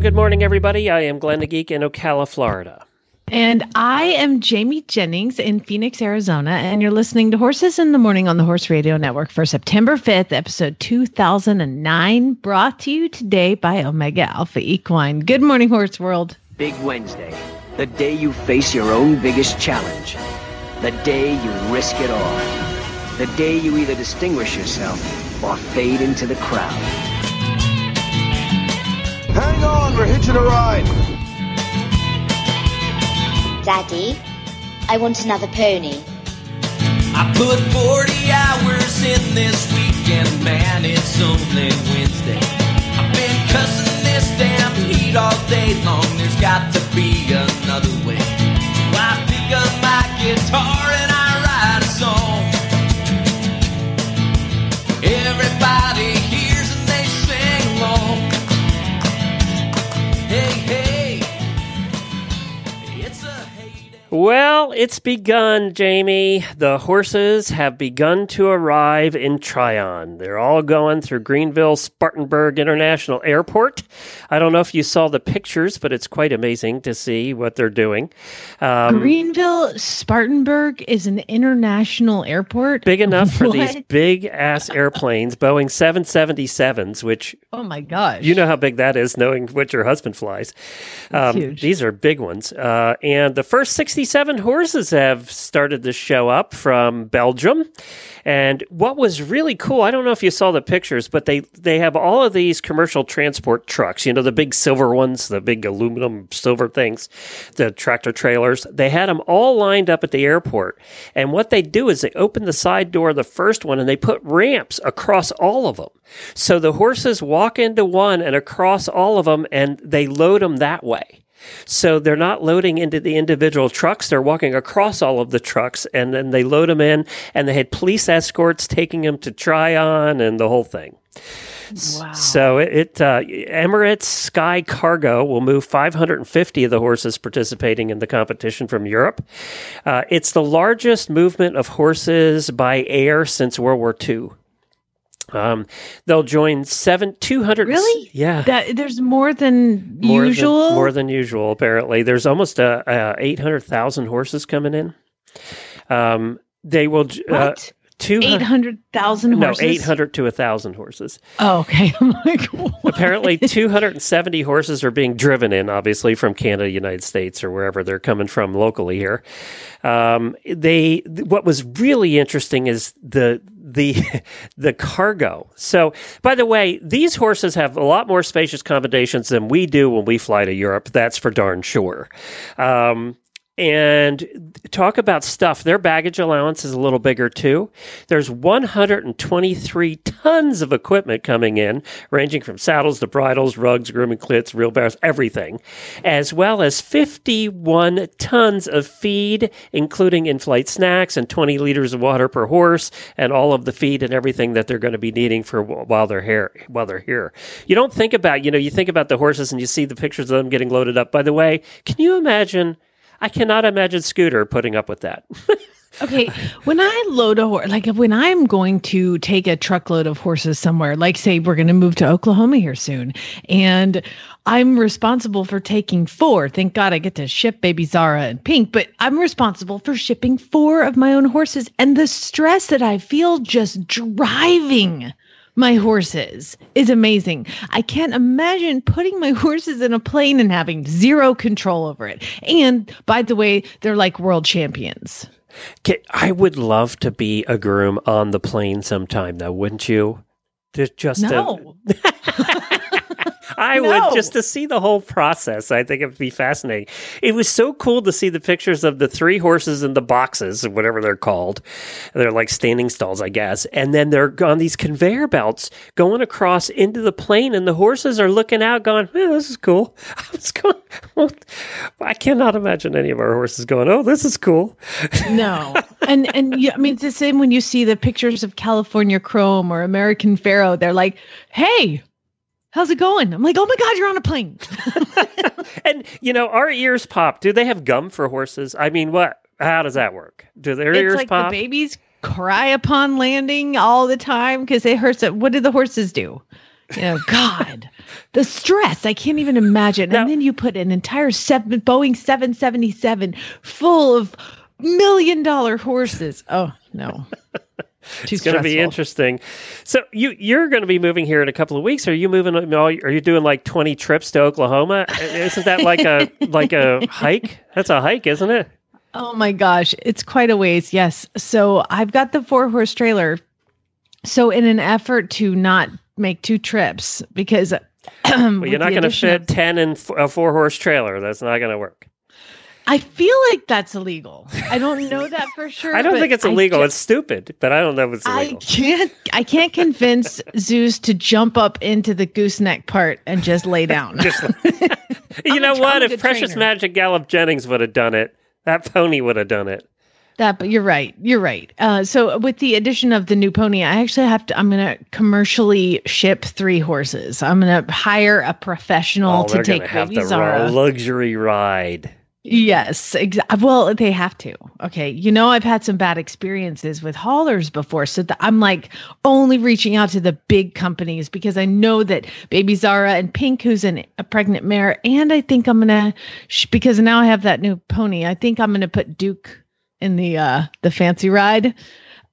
Good morning, everybody. I am Glenn the Geek in Ocala, Florida. And I am Jamie Jennings in Phoenix, Arizona, and you're listening to Horses in the Morning on the Horse Radio Network for September 5th, episode 2009, brought to you today by Omega Alpha Equine. Good morning, Horse World. Big Wednesday, the day you face your own biggest challenge, the day you risk it all, the day you either distinguish yourself or fade into the crowd. Hang on, we're hitching a ride. Daddy, I want another pony. I put 40 hours in this weekend, man, it's only Wednesday. I've been cussing this damn heat all day long, there's got to be another way. So I pick up my guitar and Well, it's begun, Jamie. The horses have begun to arrive in Tryon. They're all going through Greenville Spartanburg International Airport. I don't know if you saw the pictures, but it's quite amazing to see what they're doing. Um, Greenville Spartanburg is an international airport. big enough for these big ass airplanes, Boeing 777s, which Oh my gosh. You know how big that is, knowing what your husband flies. Um, huge. These are big ones. Uh, and the first 67 horses have started to show up from Belgium. And what was really cool, I don't know if you saw the pictures, but they, they have all of these commercial transport trucks, you know, the big silver ones, the big aluminum silver things, the tractor trailers. They had them all lined up at the airport. And what they do is they open the side door of the first one and they put ramps across all of them. So the horses walk into one and across all of them and they load them that way. So they're not loading into the individual trucks. They're walking across all of the trucks and then they load them in and they had police escorts taking them to Tryon and the whole thing. Wow. So it, it uh, Emirates Sky Cargo will move 550 of the horses participating in the competition from Europe. Uh, it's the largest movement of horses by air since World War II. Um, they'll join seven two hundred. Really? Yeah. That there's more than more usual. Than, more than usual, apparently. There's almost uh, uh, 800,000 horses coming in. Um, they will. j- Uh, what? 200 Eight hundred thousand no, horses. 800 to 1,000 horses. Oh, okay. I'm like, what? Apparently, 270 horses are being driven in, obviously, from Canada, United States, or wherever they're coming from locally here. Um, they, what was really interesting is the the the cargo. So, by the way, these horses have a lot more spacious accommodations than we do when we fly to Europe. That's for darn sure. Um, and talk about stuff. Their baggage allowance is a little bigger too. There's 123 tons of equipment coming in, ranging from saddles to bridles, rugs, grooming clits, wheelbarrows, everything, as well as 51 tons of feed, including in-flight snacks and 20 liters of water per horse, and all of the feed and everything that they're going to be needing for while they're here. While they're here, you don't think about you know you think about the horses and you see the pictures of them getting loaded up. By the way, can you imagine? I cannot imagine Scooter putting up with that. Okay, when I load a horse, like when I'm going to take a truckload of horses somewhere, like say we're going to move to Oklahoma here soon, and I'm responsible for taking four. Thank God I get to ship baby Zara and Pink, but I'm responsible for shipping four of my own horses. And the stress that I feel just driving my horses is amazing. I can't imagine putting my horses in a plane and having zero control over it. And by the way, they're like world champions. I would love to be a groom on the plane sometime, though, wouldn't you? Just, No. I No. would just to see the whole process. I think it would be fascinating. It was so cool to see the pictures of the three horses in the boxes, or whatever they're called. They're like standing stalls, I guess. And then they're on these conveyor belts going across into the plane, and the horses are looking out, going, "Eh, "This is cool." I was going, I cannot imagine any of our horses going, "Oh, this is cool." No, and and you, I mean it's the same when you see the pictures of California Chrome or American Pharoah. They're like, "Hey, how's it going?" I'm like, "Oh my God, you're on a plane." And you know, our ears pop. Do they have gum for horses? I mean, what? How does that work? Do their it's ears like pop? the babies cry upon landing all the time because it hurts. It. What do the horses do? You know, God, the stress. I can't even imagine. Now- and then you put an entire seven, Boeing 777 full of million dollar horses. Oh no. Too it's going to be interesting. So you you're going to be moving here in a couple of weeks. Are you moving? Are you doing like twenty trips to Oklahoma? Isn't that like a like a hike? That's a hike, isn't it? Oh my gosh, it's quite a ways. Yes. So I've got the four horse trailer. So in an effort to not make two trips, because Well, you're not going to fit ten in a four horse trailer. That's not going to work. I feel like that's illegal. I don't know that for sure. I don't think it's illegal. it's stupid, but I don't know if it's I can't. I can't convince Zeus to jump up into the gooseneck part and just lay down. Just- you know a- what? If Precious trainer. Magic Gallop Jennings would have done it, that pony would have done it. That, but you're right. You're right. Uh, so with the addition of the new pony, I actually have to. I'm going to commercially ship three horses. I'm going to hire a professional Oh, to take going to have the luxury ride. Yes, exactly. Well, they have to. Okay, you know I've had some bad experiences with haulers before, so that I'm like only reaching out to the big companies because I know that Baby Zara and Pink, who's an, a pregnant mare, and I think I'm gonna sh- because now I have that new pony. I think I'm gonna put Duke in the uh the fancy ride,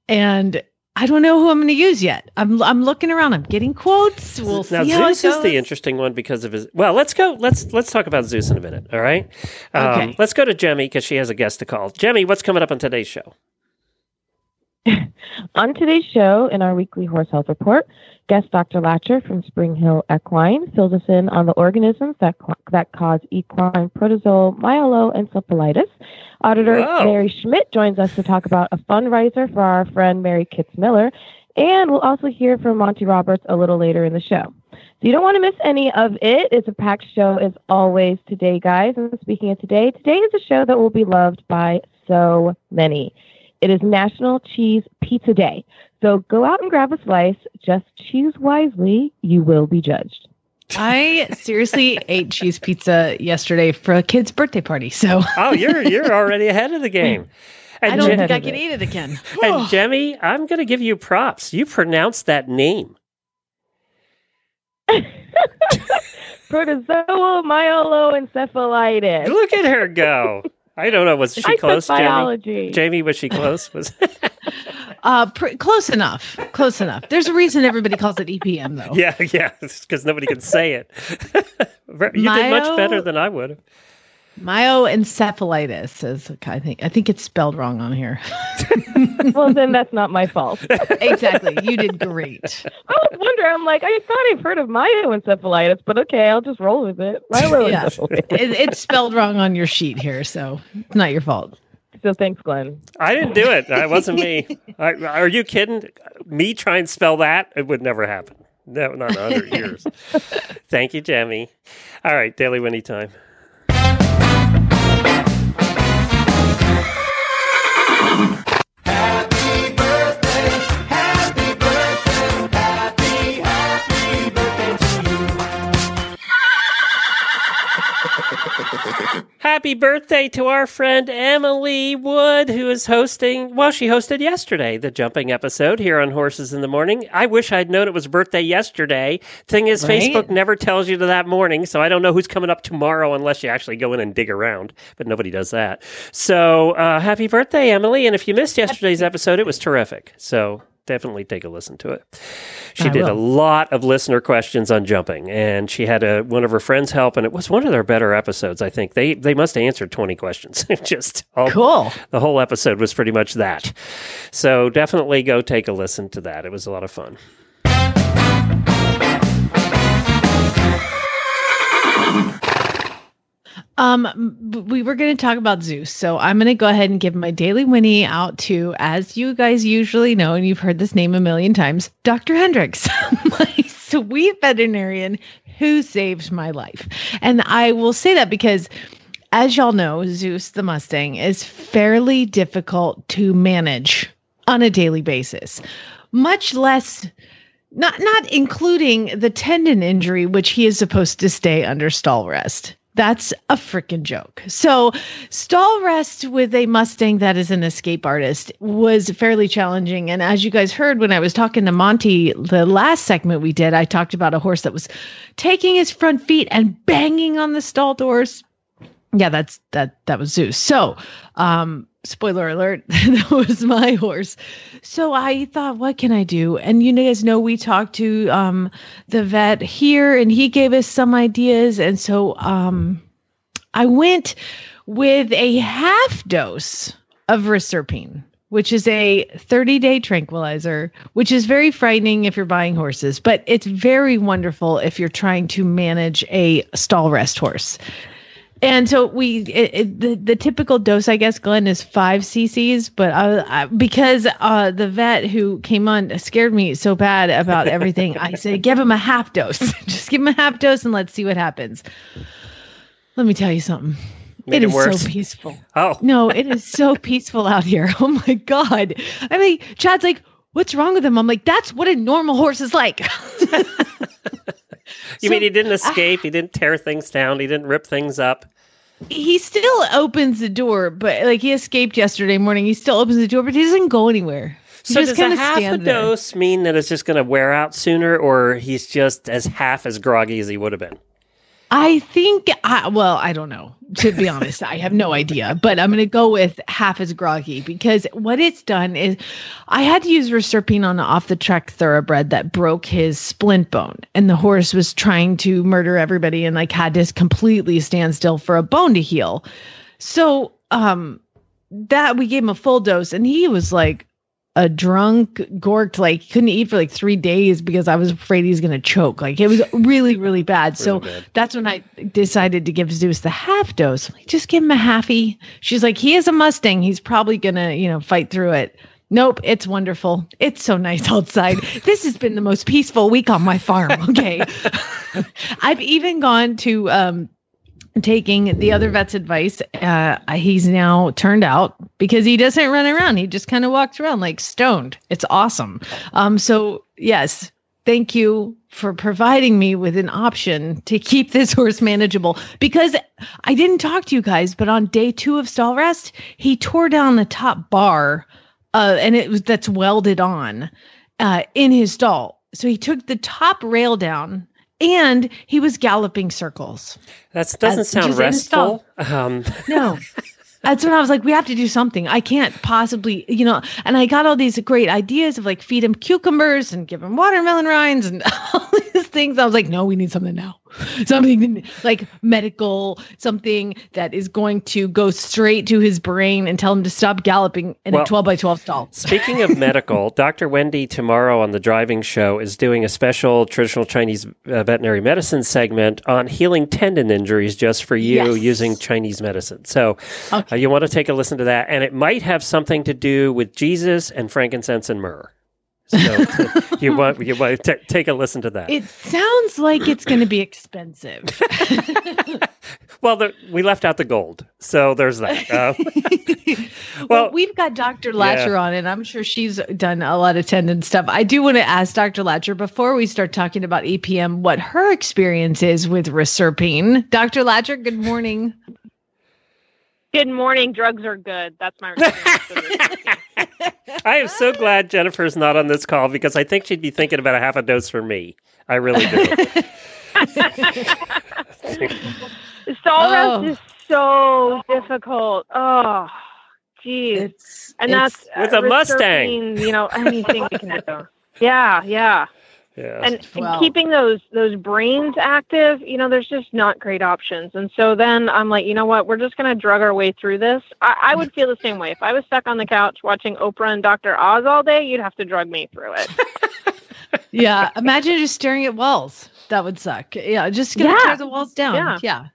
and I don't know who I'm gonna use yet. I'm I'm looking around. I'm getting quotes. We'll now see how Zeus it is goes. the interesting one because of his. Well, let's go. Let's let's talk about Zeus in a minute. All right. Um, Okay. Let's go to Jemmy because she has a guest to call. Jemmy, what's coming up on today's show? On today's show, in our weekly horse health report, guest Dr. Latcher from Spring Hill Equine fills us in on the organisms that that cause equine protozoal myeloencephalitis. Auditor Whoa. Mary Schmidt joins us to talk about a fundraiser for our friend Mary Kitzmiller, and we'll also hear from Monty Roberts a little later in the show. So you don't want to miss any of it. It's a packed show as always today, guys. And speaking of today, today is a show that will be loved by so many. It is National Cheese Pizza Day. So go out and grab a slice. Just choose wisely. You will be judged. I seriously ate cheese pizza yesterday for a kid's birthday party, so Oh, you're you're already ahead of the game. And I don't Je- think I can eat it again. and Jemmy, I'm going to give you props. You pronounced that name. Protozoal myeloencephalitis. Look at her go. I don't know. Was she I close, Jamie? biology. Jamie, was she close? Was Uh, pr- close enough. Close enough. There's a reason everybody calls it EPM though. yeah, yeah, because nobody can say it. you did much better than I would have. Myoencephalitis is I think I think it's spelled wrong on here. well, then that's not my fault. exactly. You did great. I was wondering. I'm like, I thought I've heard of myoencephalitis, but okay, I'll just roll with it. Myeloencephalitis. It, it's spelled wrong on your sheet here, so it's not your fault. So thanks, Glenn. I didn't do it. That wasn't me. I, are you kidding? Me try and spell that? It would never happen. No, not in a hundred years. Thank you, Jamie. All right, Daily Winnie time. Happy birthday to our friend Emily Wood, who is hosting. Well, she hosted yesterday the jumping episode here on Horses in the Morning. I wish I'd known it was birthday yesterday. Thing is, Right? Facebook never tells you to that morning, so I don't know who's coming up tomorrow unless you actually go in and dig around. But nobody does that. So, uh, happy birthday, Emily! And if you missed yesterday's episode, it was terrific. So. Definitely take a listen to it. She I did a lot of listener questions on jumping, and she had a, one of her friends help, and it was one of their better episodes. I think they they must have answered twenty questions. Just all, Cool. the whole episode was pretty much that. So definitely go take a listen to that. It was a lot of fun. Um, we were going to talk about Zeus, so I'm going to go ahead and give my daily Winnie out to, as you guys usually know, and you've heard this name a million times, Dr. Hendricks, my sweet veterinarian who saved my life. And I will say that because, as y'all know, Zeus the Mustang is fairly difficult to manage on a daily basis, much less not not including the tendon injury which he is supposed to stay under stall rest that's a freaking joke. So stall rest with a mustang that is an escape artist was fairly challenging. And as you guys heard when i was talking to monty the last segment we did i talked about a horse that was taking his front feet and banging on the stall doors yeah that's that that was zeus. So um spoiler alert that was my horse. So i thought what can i do? And you guys know we talked to um the vet here and he gave us some ideas. And so um i went with a half dose of reserpine which is a 30 day tranquilizer, which is very frightening if you're buying horses, but it's very wonderful if you're trying to manage a stall rest horse. And so we, it, it, the, the typical dose, I guess, Glenn, is five cc's. But I, I, because uh, the vet who came on scared me so bad about everything, I said, give him a half dose. Just give him a half dose and let's see what happens. Let me tell you something. Made it it is worse. so peaceful. Oh, No, it is so peaceful out here. Oh my God. I mean, Chad's like, what's wrong with him? I'm like, that's what a normal horse is like. you mean he didn't uh, escape? He didn't tear things down. He didn't rip things up. he still opens the door, but like he escaped yesterday morning. He still opens the door, but he doesn't go anywhere. He So does a half a there. dose mean that it's just going to wear out sooner, or he's just as half as groggy as he would have been? I think, I, well, I don't know. To be honest, I have no idea, but I'm going to go with half as groggy because what it's done is I had to use reserpine on an off the track thoroughbred that broke his splint bone, and the horse was trying to murder everybody and like had to completely stand still for a bone to heal. So, um, that we gave him a full dose, and he was like a drunk, gorked, like couldn't eat for like three days because I was afraid he was going to choke. Like it was really, really bad. so bad. that's when I decided to give Zeus the half dose. Like, just give him a halfie. She's like, he is a Mustang. He's probably gonna, you know, fight through it. Nope, it's wonderful. It's so nice outside. This has been the most peaceful week on my farm. Okay. I've even gone to um taking the other vet's advice. Uh he's now turned out because he doesn't run around. He just kind of walks around like stoned. It's awesome. Um so yes, thank you for providing me with an option to keep this horse manageable because I didn't talk to you guys, but on day 2 of stall rest, he tore down the top bar uh and it was that's welded on uh in his stall. So he took the top rail down and he was galloping circles. That doesn't As- sound restful. Um, No. That's when I was like, we have to do something. I can't possibly, you know. And I got all these great ideas of like feed him cucumbers and give him watermelon rinds and all these things. I was like, no, we need something now. Something like medical, something that is going to go straight to his brain and tell him to stop galloping in Well- a 12 by 12 stall. Speaking of medical, Dr. Wendy tomorrow on the driving show is doing a special traditional Chinese uh, veterinary medicine segment on healing tendon injuries just for you Yes. using Chinese medicine. So uh, you want to take a listen to that, and it might have something to do with Jesus and frankincense and myrrh. So you want you want to take a listen to that. It sounds like it's going to be expensive. well, the, we left out the gold, so there's that. Uh, well, Well, we've got Dr. Latcher on, and I'm sure she's done a lot of tendon stuff. I do want to ask Dr. Latcher before we start talking about EPM what her experience is with reserpine. Dr. Latcher, good morning. Good morning. Drugs are good. That's my response. I am so glad Jennifer's not on this call because I think she'd be thinking about a half a dose for me. I really do. Stall Oh. rest is so difficult. Oh, geez. It's and it's- that's With a uh, Mustang. resurfacing, You know, anything we can do. Yeah, yeah. Yeah. And, and Wow. keeping those those brains active, you know, there's just not great options. And so then I'm like, you know what? We're just gonna drug our way through this. I, I would feel the same way if I was stuck on the couch watching Oprah and Dr. Oz all day. You'd have to drug me through it. yeah. Imagine just staring at walls. That would suck. Yeah, just gonna Yeah. tear the walls down. Yeah. Yeah.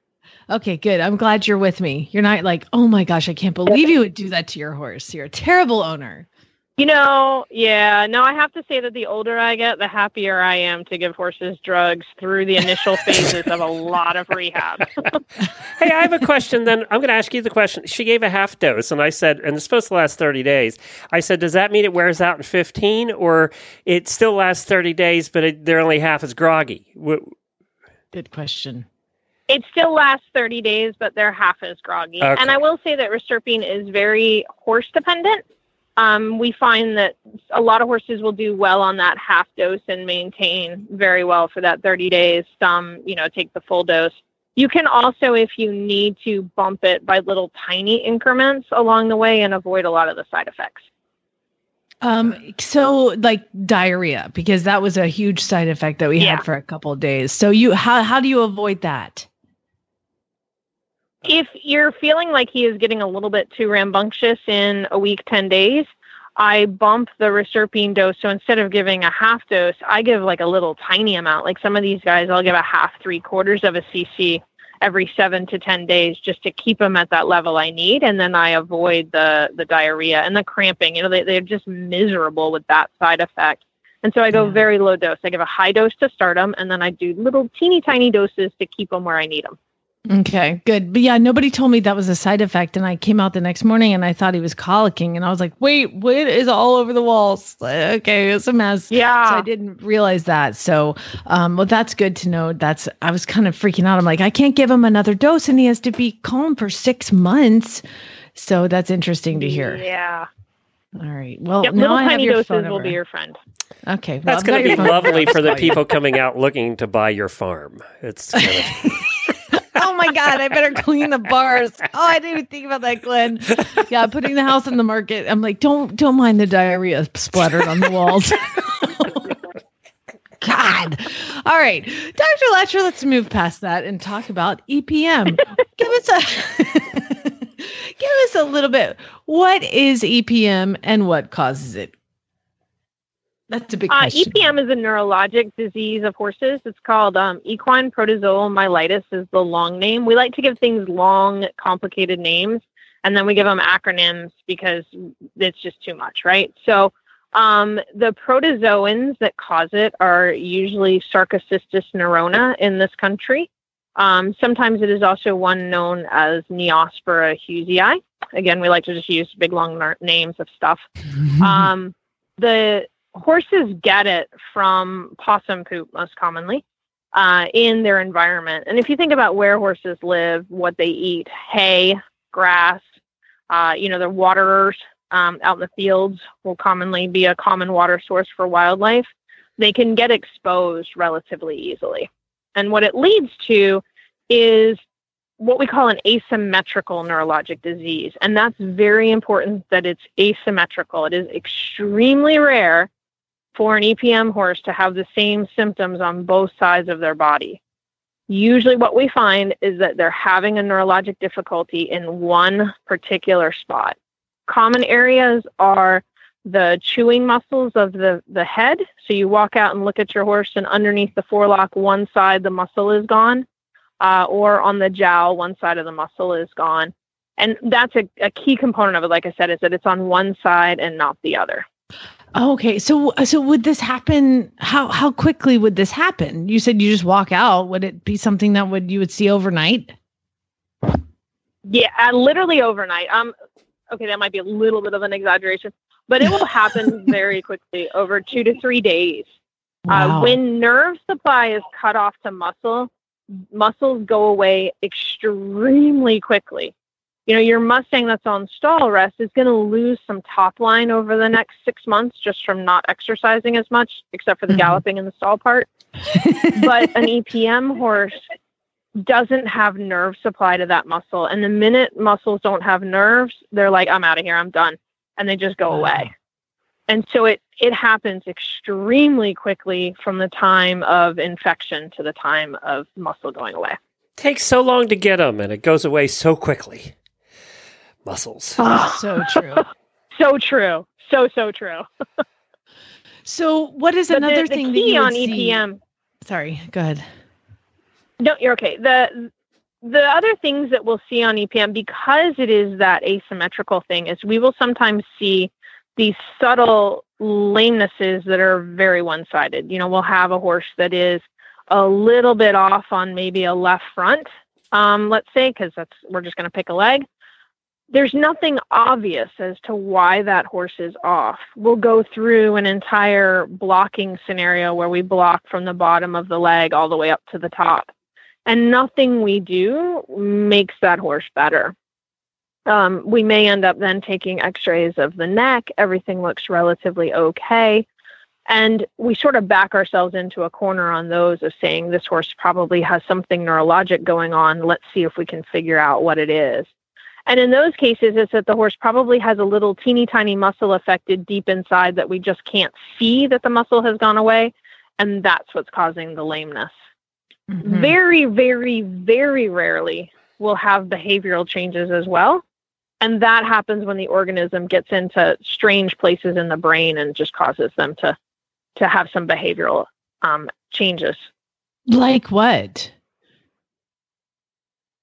Okay, good. I'm glad you're with me. You're not like, oh my gosh, I can't believe you would do that to your horse. You're a terrible owner. You know, yeah. No, I have to say that the older I get, the happier I am to give horses drugs through the initial phases of a lot of rehab. Hey, I have a question then. I'm going to ask you the question. She gave a half dose, and I said, and it's supposed to last 30 days. I said, does that mean it wears out in 15, or it still lasts 30 days, but it, they're only half as groggy? Wh- Good question. it still lasts 30 days, but they're half as groggy. Okay. And I will say that reserpine is very horse dependent. Um, we find that a lot of horses will do well on that half dose and maintain very well for that 30 days. Some, you know, take the full dose. You can also, if you need to, bump it by little tiny increments along the way and avoid a lot of the side effects. Um, so like diarrhea, because that was a huge side effect that we Yeah. had for a couple of days. So you how how do you avoid that? If you're feeling like he is getting a little bit too rambunctious in a week, 10 days, I bump the reserpine dose. So instead of giving a half dose, I give like a little tiny amount. Like some of these guys, I'll give a half, three quarters of a cc every seven to 10 days just to keep them at that level I need. And then I avoid the, the diarrhea and the cramping. You know, they, they're just miserable with that side effect. And so I go Yeah. very low dose. I give a high dose to start them, and then I do little teeny tiny doses to keep them where I need them. Okay, good. But yeah, nobody told me that was a side effect. And I came out the next morning and I thought he was colicking. And I was like, wait, what is all over the walls? Okay, it's a mess. Yeah. So I didn't realize that. So, um, well, that's good to know. That's, I was kind of freaking out. I'm like, I can't give him another dose and he has to be calm for six months. So that's interesting to hear. Yeah. All right. Well, Yep, now little I have tiny your doses phone will number. be your friend. Okay. well, That's going to be lovely for the I'll call you. people coming out looking to buy your farm. It's kind of, oh my god, I better clean the bars. Oh, I didn't even think about that, Glenn. Yeah, putting the house on the market. I'm like, don't don't mind the diarrhea splattered on the walls. God. All right. Dr. Latcher, let's move past that and talk about EPM. give us a give us a little bit. What is EPM and what causes it? That's a big Uh. EPM is a neurologic disease of horses. It's called um, equine protozoal myelitis is the long name. We like to give things long, complicated names, and then we give them acronyms because it's just too much, right? So um, the protozoans that cause it are usually Sarcocystis neurona in this country. Um, sometimes it is also one known as Neospora hughesii. Again, we like to just use big long nar- names of stuff. Um, the horses get it from possum poop most commonly uh, in their environment. And if you think about where horses live, what they eat, hay, grass, uh, you know, they're waterers um, out in the fields will commonly be a common water source for wildlife. They can get exposed relatively easily. And what it leads to is what we call an asymmetrical neurologic disease. And that's very important that it's asymmetrical. It is extremely rare for an EPM horse to have the same symptoms on both sides of their body. Usually, what we find is that they're having a neurologic difficulty in one particular spot. Common areas are the chewing muscles of the, the head. So you walk out and look at your horse, and underneath the forelock, one side the muscle is gone, uh, or on the jowl, one side of the muscle is gone. And that's a, a key component of it, like I said, is that it's on one side and not the other. Okay, so so would this happen? How how quickly would this happen? You said you just walk out. Would it be something that would you would see overnight? Yeah, uh, literally overnight. Um, okay, that might be a little bit of an exaggeration, but it will happen very quickly over two to three days. Uh, when nerve supply is cut off to muscle, muscles go away extremely quickly. You know, your Mustang that's on stall rest is going to lose some top line over the next six months just from not exercising as much, except for the Mhm. galloping in the stall part. but an EPM horse doesn't have nerve supply to that muscle. And the minute muscles don't have nerves, they're like, I'm out of here, I'm done. And they just go Wow. away. And so it, it happens extremely quickly from the time of infection to the time of muscle going away. takes so long to get them, and it goes away so quickly. Muscles. so true. So true. So, so true. So what is But another the, the thing that key you would on see- EPM Sorry, go ahead. No, you're okay. The the other things that we'll see on EPM, because it is that asymmetrical thing, is we will sometimes see these subtle lamenesses that are very one sided. You know, we'll have a horse that is a little bit off on maybe a left front, um, let's say, because that's we're just going to pick a leg. There's nothing obvious as to why that horse is off. We'll go through an entire blocking scenario where we block from the bottom of the leg all the way up to the top and nothing we do makes that horse better. Um, we may end up then taking x rays of the neck. Everything looks relatively okay. And we sort of back ourselves into a corner on those of saying this horse probably has something neurologic going on. Let's see if we can figure out what it is. And in those cases, it's that the horse probably has a little teeny tiny muscle affected deep inside that we just can't see that the muscle has gone away. And that's what's causing the lameness Mhm. very, very, very rarely will have behavioral changes as well. And that happens when the organism gets into strange places in the brain and just causes them to to have some behavioral um, changes. Like what?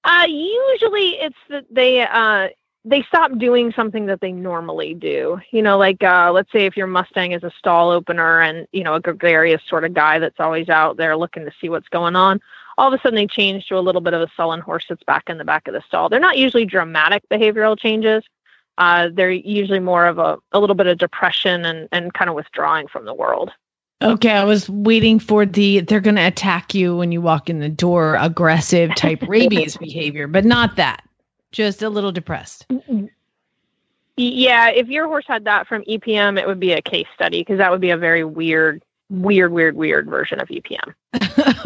Uh, usually, it's that they uh, they stop doing something that they normally do. You know, like uh, let's say if your Mustang is a stall opener and you know a gregarious sort of guy that's always out there looking to see what's going on. All of a sudden, they change to a little bit of a sullen horse that's back in the back of the stall. They're not usually dramatic behavioral changes. Uh, they're usually more of a, a little bit of depression and, and kind of withdrawing from the world. Okay, I was waiting for the they're going to attack you when you walk in the door, aggressive type rabies behavior, but not that. Just a little depressed. Yeah, if your horse had that from EPM, it would be a case study because that would be a very weird, weird, weird, weird version of EPM.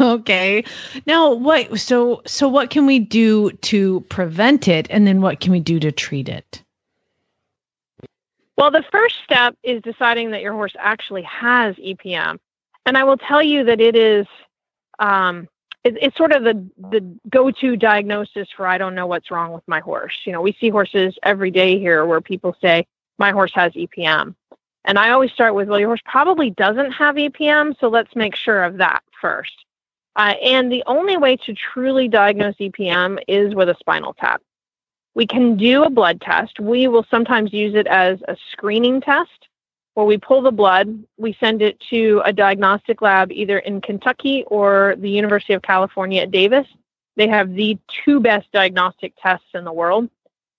okay. Now, what so so what can we do to prevent it and then what can we do to treat it? Well, the first step is deciding that your horse actually has EPM. And I will tell you that it is um, it, it's sort of the the go-to diagnosis for I don't know what's wrong with my horse. You know, we see horses every day here where people say my horse has EPM. And I always start with, well, your horse probably doesn't have EPM, so let's make sure of that first. Uh, and the only way to truly diagnose EPM is with a spinal tap. We can do a blood test. We will sometimes use it as a screening test where we pull the blood, we send it to a diagnostic lab either in Kentucky or the University of California at Davis. They have the two best diagnostic tests in the world.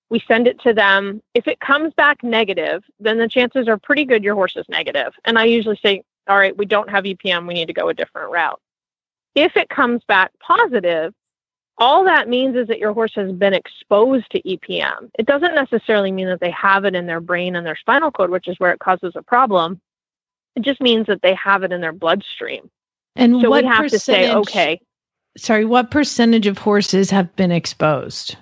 We send it to them. If it comes back negative, then the chances are pretty good your horse is negative. And I usually say, all right, we don't have EPM, we need to go a different route. If it comes back positive, all that means is that your horse has been exposed to EPM. It doesn't necessarily mean that they have it in their brain and their spinal cord, which is where it causes a problem. It just means that they have it in their bloodstream. And So what we have to say, percentage- okay, Sorry, what percentage of horses have been exposed?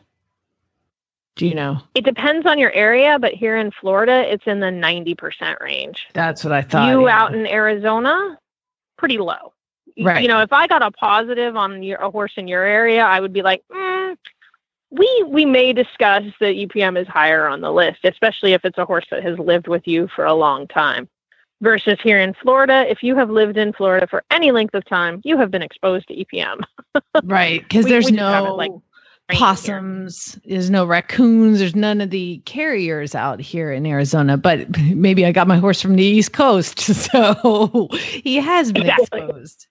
Do you know? it depends on your area, but here in Florida, it's in the 90% range. That's what I thought. you yeah. out in Arizona, pretty low. Right. You know, if I got a positive on your, a horse in your area, I would be like, mm, we we may discuss that EPM is higher on the list, especially if it's a horse that has lived with you for a long time. Versus here in Florida, if you have lived in Florida for any length of time, you have been exposed to EPM. right because there's we just have it, no like, right here. possums there's no raccoons there's none of the carriers out here in arizona but maybe i got my horse from the east coast so he has been Exactly. exposed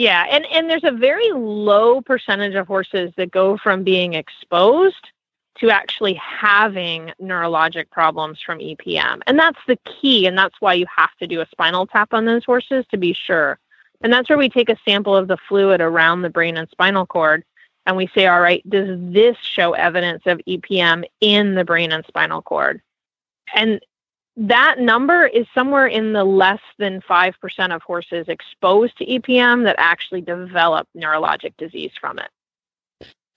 Yeah, and and there's a very low percentage of horses that go from being exposed to actually having neurologic problems from EPM. And that's the key and that's why you have to do a spinal tap on those horses to be sure. And that's where we take a sample of the fluid around the brain and spinal cord and we say, all right, does this show evidence of EPM in the brain and spinal cord? And that number is somewhere in the less than 5% of horses exposed to EPM that actually develop neurologic disease from it.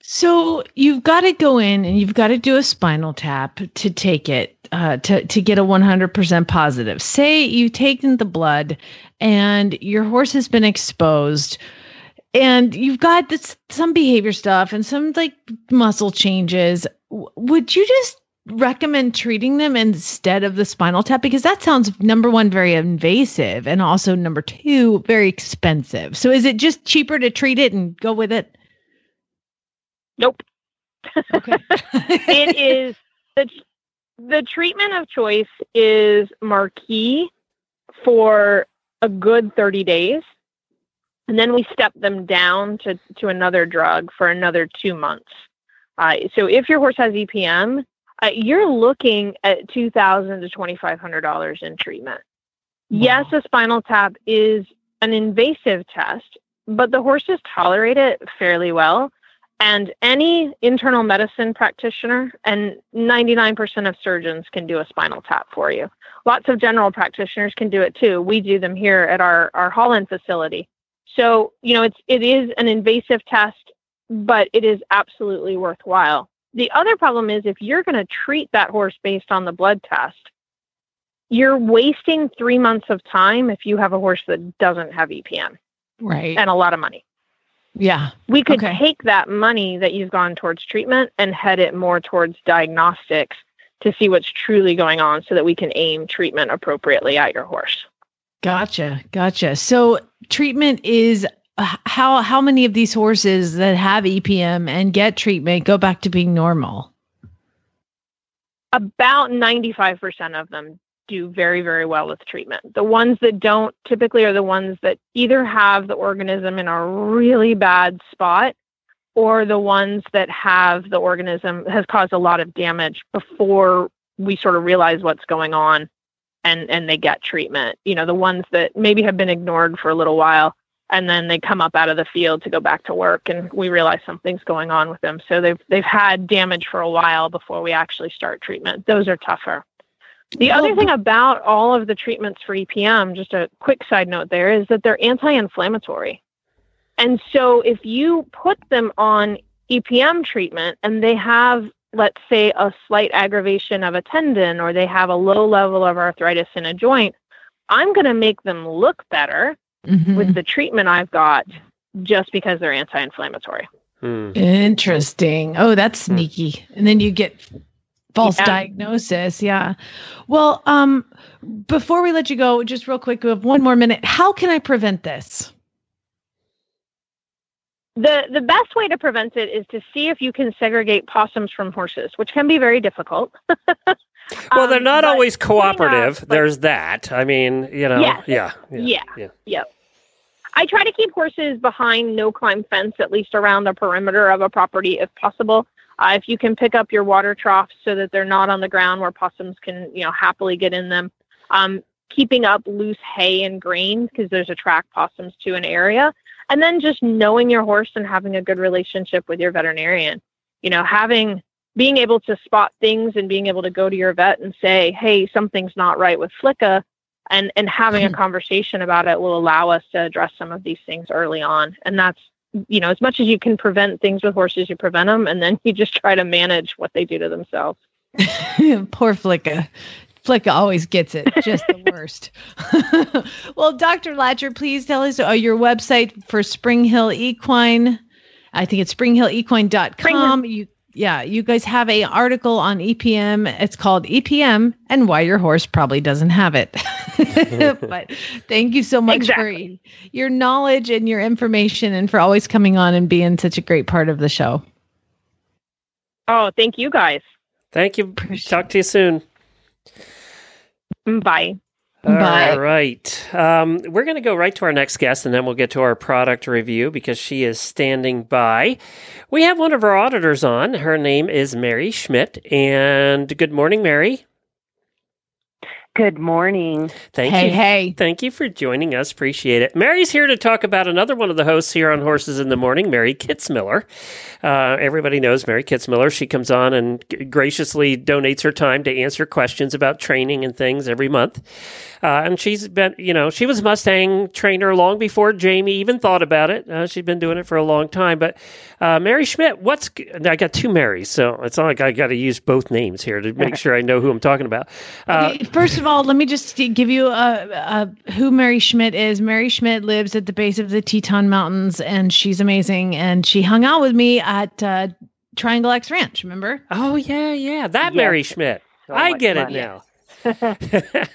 so you've got to go in and you've got to do a spinal tap to take it uh, to, to get a 100% positive say you've taken the blood and your horse has been exposed and you've got this some behavior stuff and some like muscle changes W- would you just recommend treating them instead of the spinal tap because that sounds number one very invasive and also number two very expensive so is it just cheaper to treat it and go with it Nope. Okay. it is the the treatment of choice is Marquis for a good 30 days and then we step them down to, to another drug for another two months uh, so if your horse has epm uh, you're looking at 2000 to $2500 in treatment yes a spinal tap is an invasive test but the horses tolerate it fairly well and any internal medicine practitioner and 99% of surgeons can do a spinal tap for you. Lots of general practitioners can do it too. We do them here at our, our Holland facility. So, you know, it's it is an invasive test, but it is absolutely worthwhile. The other problem is if you're going to treat that horse based on the blood test, you're wasting three months of time if you have a horse that doesn't have EPM right. and a lot of money. Yeah. We could Okay. take that money that you've gone towards treatment and head it more towards diagnostics to see what's truly going on so that we can aim treatment appropriately at your horse. Gotcha. Gotcha. So treatment is how how many of these horses that have EPM and get treatment go back to being normal? About 95% of them do very, very well with treatment. The ones that don't typically are the ones that either have the organism in a really bad spot or the ones that have the organism has caused a lot of damage before we sort of realize what's going on and and they get treatment. You know, the ones that maybe have been ignored for a little while and then they come up out of the field to go back to work and we realize something's going on with them. So they've they've had damage for a while before we actually start treatment. Those are tougher. The other thing about all of the treatments for EPM, just a quick side note there, is that they're anti-inflammatory. And so if you put them on EPM treatment and they have, let's say, a slight aggravation of a tendon or they have a low level of arthritis in a joint, I'm going to make them look better Mhm. with the treatment I've got just because they're anti-inflammatory. Hmm. Interesting. Oh, that's Hmm. sneaky. And then you get false Yeah. diagnosis. Yeah. Well, um, before we let you go, just real quick, we have one more minute. How can I prevent this? The the best way to prevent it is to see if you can segregate possums from horses, which can be very difficult. Well, they're Um, not but always cooperative. There's that. I mean, you know, Yes. yeah, yeah, Yeah. yeah. Yep. I try to keep horses behind no climb fence, at least around the perimeter of a property if possible. Uh, if you can pick up your water troughs so that they're not on the ground where possums can, you know, happily get in them. Um, keeping up loose hay and grain because there's attract possums to an area. And then just knowing your horse and having a good relationship with your veterinarian. You know, having being able to spot things and being able to go to your vet and say, "Hey, something's not right with Flicka," and and having a conversation about it will allow us to address some of these things early on and that's you know as much as you can prevent things with horses you prevent them and then you just try to manage what they do to themselves Poor Flicka. Flicka always gets it, just the worst. well, Dr. Latcher, please tell us uh, your website for Spring Hill Equine. I think it's springhillequine.com. You yeah, you guys have a article on EPM. It's called EPM and why your horse probably doesn't have it. but thank you so much Exactly. for your knowledge and your information and for always coming on and being such a great part of the show. oh thank you guys Thank you. Talk to you soon. Mm, bye Bye. All right. Um, we're going to go right to our next guest, and then we'll get to our product review because she is standing by. We have one of our auditors on. Her name is Mary Schmidt. And good morning, Mary. Good morning. Thank hey, you. hey. Thank you for joining us. Appreciate it. Mary's here to talk about another one of the hosts here on Horses in the Morning, Mary Kitzmiller. Uh, everybody knows Mary Kitzmiller. She comes on and g- graciously donates her time to answer questions about training and things every month. Uh, and she's been, you know, she was Mustang trainer long before Jamie even thought about it. Uh, she's been doing it for a long time. But uh, Mary Schmidt, what's, g- I got two Marys, so it's not like I got to use both names here to make sure I know who I'm talking about. Uh, First of all, let me just give you a, a who Mary Schmidt is. Mary Schmidt lives at the base of the Teton Mountains, and she's amazing. And she hung out with me at uh, Triangle X Ranch. Remember? Oh yeah, yeah, that Yes. Mary Schmidt. So I much get fun. it now.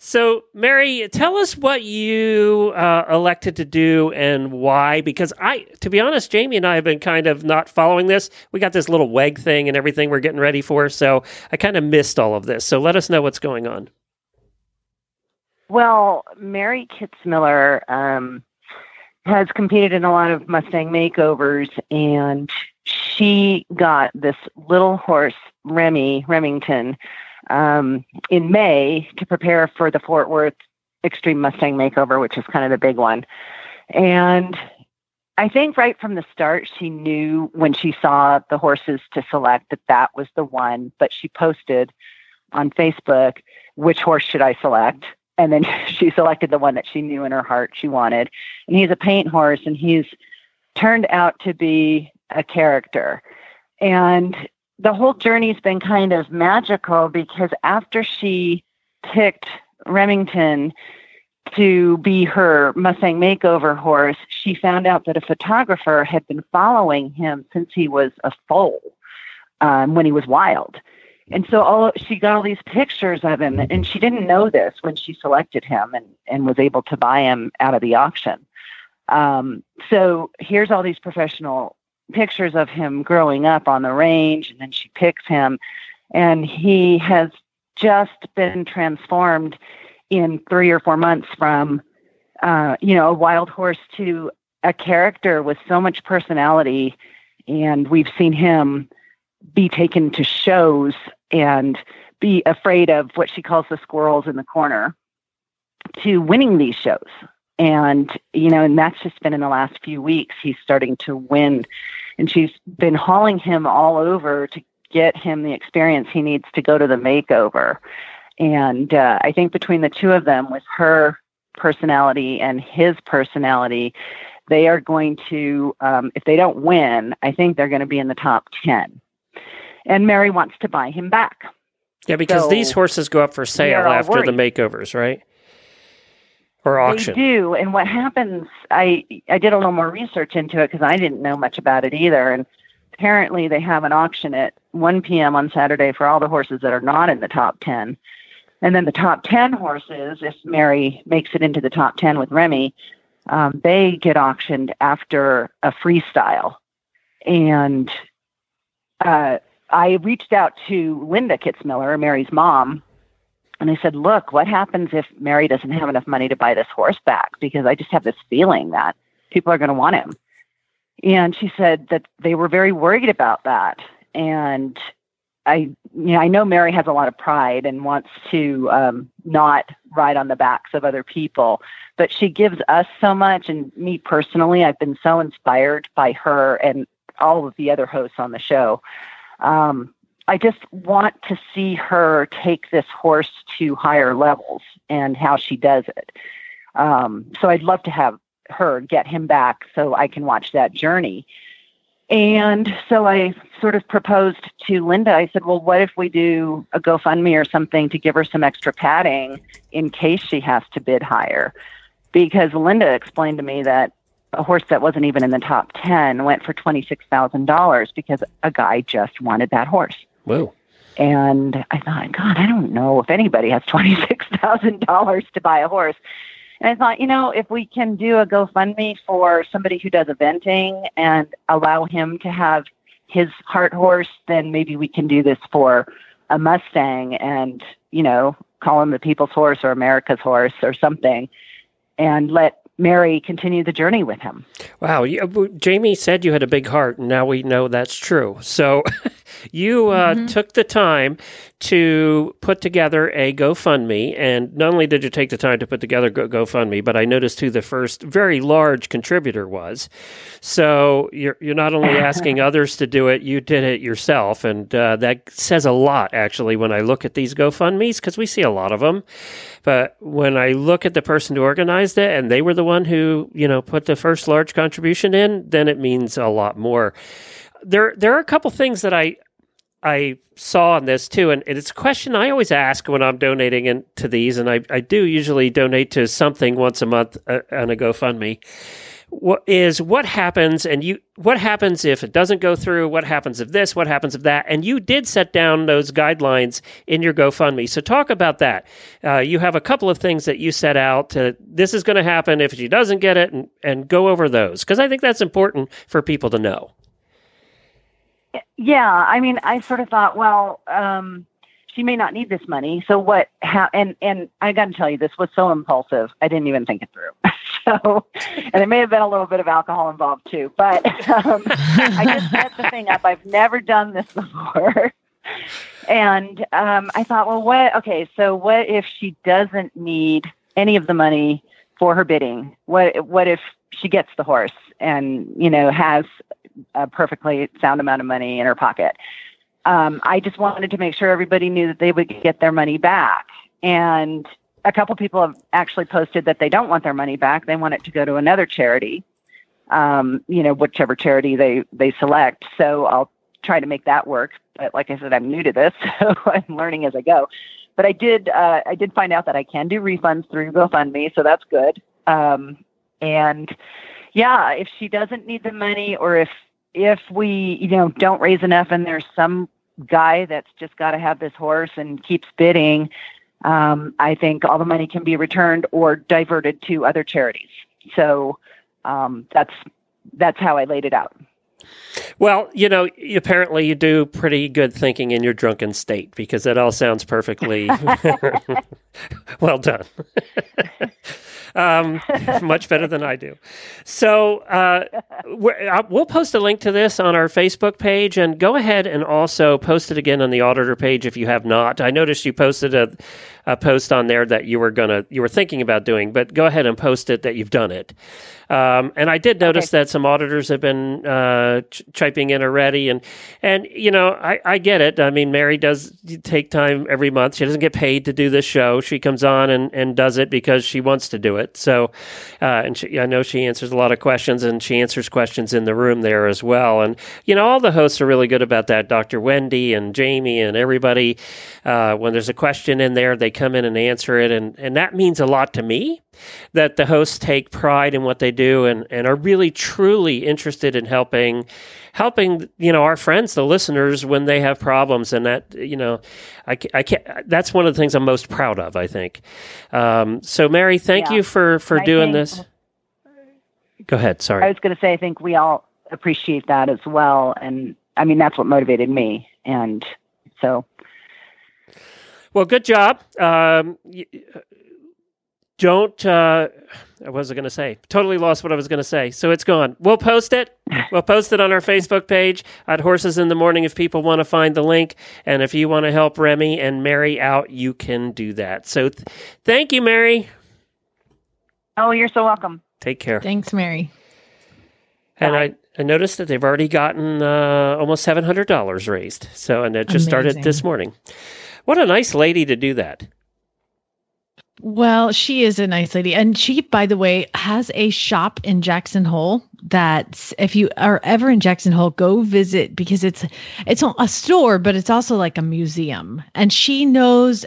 So, Mary, tell us what you uh, elected to do and why. Because I, to be honest, Jamie and I have been kind of not following this. We got this little WEG thing and everything we're getting ready for, so I kind of missed all of this. So, let us know what's going on. Well, Mary Kitzmiller um, has competed in a lot of Mustang makeovers, and she got this little horse, Remy Remington, um, in May to prepare for the Fort Worth Extreme Mustang Makeover, which is kind of the big one. And I think right from the start, she knew when she saw the horses to select that that was the one. But she posted on Facebook, which horse should I select? And then she selected the one that she knew in her heart she wanted. And he's a paint horse, and he's turned out to be a character. And the whole journey's been kind of magical because after she picked Remington to be her Mustang makeover horse, she found out that a photographer had been following him since he was a foal, um, when he was wild. And so all she got all these pictures of him, and she didn't know this when she selected him and, and was able to buy him out of the auction. Um, so here's all these professional pictures of him growing up on the range, and then she picks him, and he has just been transformed in three or four months from, uh, you know, a wild horse to a character with so much personality, and we've seen him be taken to shows and be afraid of what she calls the squirrels in the corner to winning these shows. And, you know, and that's just been in the last few weeks. He's starting to win. And she's been hauling him all over to get him the experience he needs to go to the makeover. And uh, I think between the two of them, with her personality and his personality, they are going to, um, if they don't win, I think they're going to be in the top 10. And Mary wants to buy him back. Yeah, because So, these horses go up for sale after the makeovers, right? Or auction. They do, and what happens? I I did a little more research into it because I didn't know much about it either. And apparently, they have an auction at 1 p.m. on Saturday for all the horses that are not in the top 10. And then the top 10 horses, if Mary makes it into the top 10 with Remy, um, they get auctioned after a freestyle. And uh, I reached out to Linda Kitzmiller, Mary's mom, and I said, Look, what happens if Mary doesn't have enough money to buy this horse back? Because I just have this feeling that people are going to want him. And she said that they were very worried about that. And I, you know, I know Mary has a lot of pride and wants to um, not ride on the backs of other people, but she gives us so much. And me personally, I've been so inspired by her and all of the other hosts on the show. Um, I just want to see her take this horse to higher levels and how she does it. Um, so I'd love to have her get him back so I can watch that journey. And so I sort of proposed to Linda. I said, "Well, what if we do a GoFundMe or something to give her some extra padding in case she has to bid higher?" Because Linda explained to me that a horse that wasn't even in the top 10 went for $26,000 because a guy just wanted that horse. Whoa. And I thought, God, I don't know if anybody has $26,000 to buy a horse. And I thought, you know, if we can do a GoFundMe for somebody who does eventing and allow him to have his heart horse, then maybe we can do this for a Mustang and, you know, call him the people's horse or America's horse or something and let Mary continue the journey with him. Wow. Uh, Jamie said you had a big heart, and now we know that's true. So you uh, took the time to put together a GoFundMe. And not only did you take the time to put together Go- GoFundMe, but I noticed who the first very large contributor was. So you're, you're not only asking others to do it, you did it yourself. And uh, that says a lot, actually, when I look at these GoFundMes, because we see a lot of them. But when I look at the person who organized it and they were the one who, you know, put the first large contribution in, then it means a lot more. There there are a couple things that I I saw on this too, and it's a question I always ask when I'm donating in, to these, and I, I do usually donate to something once a month uh, on a GoFundMe. What is what happens and you what happens if it doesn't go through? What happens if this? What happens if that? And you did set down those guidelines in your gofundme. So talk about that. Uh, you have a couple of things that you set out to this is going to happen if she doesn't get it and, and go over those because i think that's important for people to know. Yeah, I mean, I sort of thought, well, um, she may not need this money. So what? How? And and I got to tell you, this was so impulsive. I didn't even think it through. so, and there may have been a little bit of alcohol involved too. But um, I just set the thing up. I've never done this before. And um, I thought, well, what? Okay, so what if she doesn't need any of the money for her bidding? What What if she gets the horse and you know has a perfectly sound amount of money in her pocket? Um, I just wanted to make sure everybody knew that they would get their money back. And a couple people have actually posted that they don't want their money back; they want it to go to another charity. Um, you know, whichever charity they they select. So I'll try to make that work. But like I said, I'm new to this, so I'm learning as I go. But I did uh, I did find out that I can do refunds through GoFundMe, so that's good. Um, and yeah, if she doesn't need the money, or if if we you know don't raise enough, and there's some guy that's just got to have this horse and keeps bidding, um, I think all the money can be returned or diverted to other charities. So um, that's that's how I laid it out. Well, you know, apparently you do pretty good thinking in your drunken state because that all sounds perfectly well done. um, much better than I do. So uh, uh, we'll post a link to this on our Facebook page, and go ahead and also post it again on the auditor page if you have not. I noticed you posted a, a post on there that you were gonna you were thinking about doing, but go ahead and post it that you've done it. Um, and I did notice that some auditors have been uh, ch- chiming in already, and and you know I, I get it. I mean, Mary does take time every month. She doesn't get paid to do this show. She comes on and, and does it because she wants to do it. So, uh, and she, I know she answers a lot of questions, and she answers questions in the room there as well. And you know, all the hosts are really good about that. Dr. Wendy and Jamie and everybody. Uh, when there's a question in there, they come in and answer it, and and that means a lot to me that the hosts take pride in what they do and, and are really truly interested in helping helping you know our friends the listeners when they have problems and that you know I, I can't that's one of the things i'm most proud of i think um, so mary thank Yeah. you for for I doing think- this go ahead sorry I was going to say, I think we all appreciate that as well. And I mean, that's what motivated me. And so, Well, good job. Um, don't. Uh, what was I going to say? Totally lost what I was going to say. So it's gone. We'll post it. We'll post it on our Facebook page at Horses in the Morning if people want to find the link. And if you want to help Remy and Mary out, you can do that. So th- thank you, Mary. oh, you're so welcome. Take care. Thanks, Mary. And I, I noticed that they've already gotten uh, almost seven hundred dollars raised. So and that just started this morning. What a nice lady to do that. Well, she is a nice lady. And she, by the way, has a shop in Jackson Hole that if you are ever in Jackson Hole, go visit because it's it's a store, but it's also like a museum. And she knows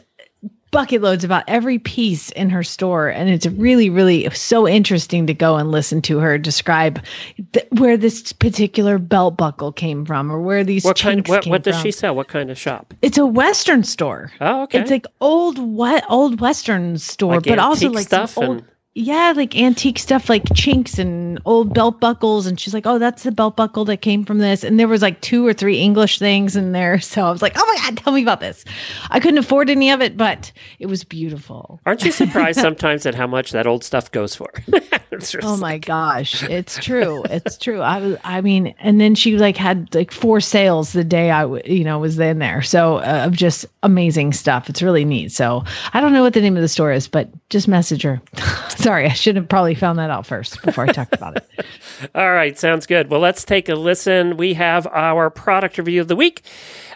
bucket loads about every piece in her store and it's really really so interesting to go and listen to her describe th- where this particular belt buckle came from or where these What kind? What, what does from. she sell? What kind of shop? it's a western store Oh, okay. it's like old what old western store Like but also like some stuff old and- yeah like antique stuff like chinks and old belt buckles and she's like oh that's the belt buckle that came from this and there was like two or three english things in there so i was like oh my god tell me about this i couldn't afford any of it but it was beautiful Aren't you surprised sometimes at how much that old stuff goes for? Oh my gosh, it's true. It's true. I was, I mean, and then she like had like four sales the day I, w- you know, was in there. So uh, of just amazing stuff. It's really neat. So I don't know what the name of the store is, but just message her. Sorry, I should have probably found that out first before I talked about it. All right, sounds good. Well, let's take a listen. We have our product review of the week,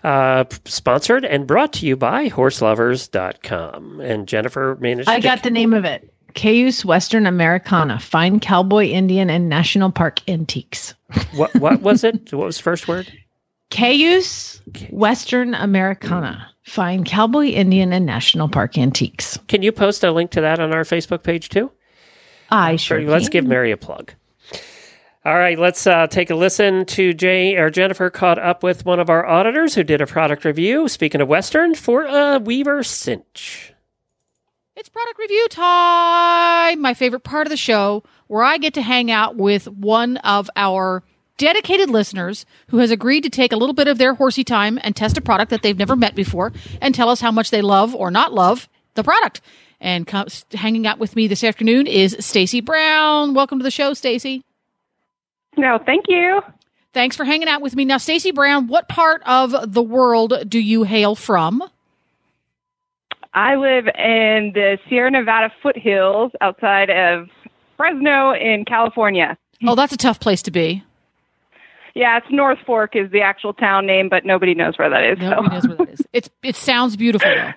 uh, sponsored and brought to you by horseloverz.com. And Jennifer managed I to got the name of it. Cayuse Western Americana, fine cowboy Indian and national park antiques. what what was it? What was the first word? Cayuse Western Americana, fine cowboy Indian and national park antiques. Can you post a link to that on our Facebook page too? I sure. Let's can. give Mary a plug. All right, let's uh, take a listen to Jay or Jennifer caught up with one of our auditors who did a product review. Speaking of Western, for a Weaver cinch. It's product review time, my favorite part of the show, where I get to hang out with one of our dedicated listeners who has agreed to take a little bit of their horsey time and test a product that they've never met before and tell us how much they love or not love the product. And co- hanging out with me this afternoon is Stacy Brown. Welcome to the show, Stacy. No, thank you. Thanks for hanging out with me. Now, Stacy Brown, what part of the world do you hail from? I live in the Sierra Nevada foothills outside of Fresno in California. Oh, that's a tough place to be. Yeah, it's North Fork is the actual town name, but nobody knows where that is. Nobody so. knows where that is. It's it sounds beautiful though.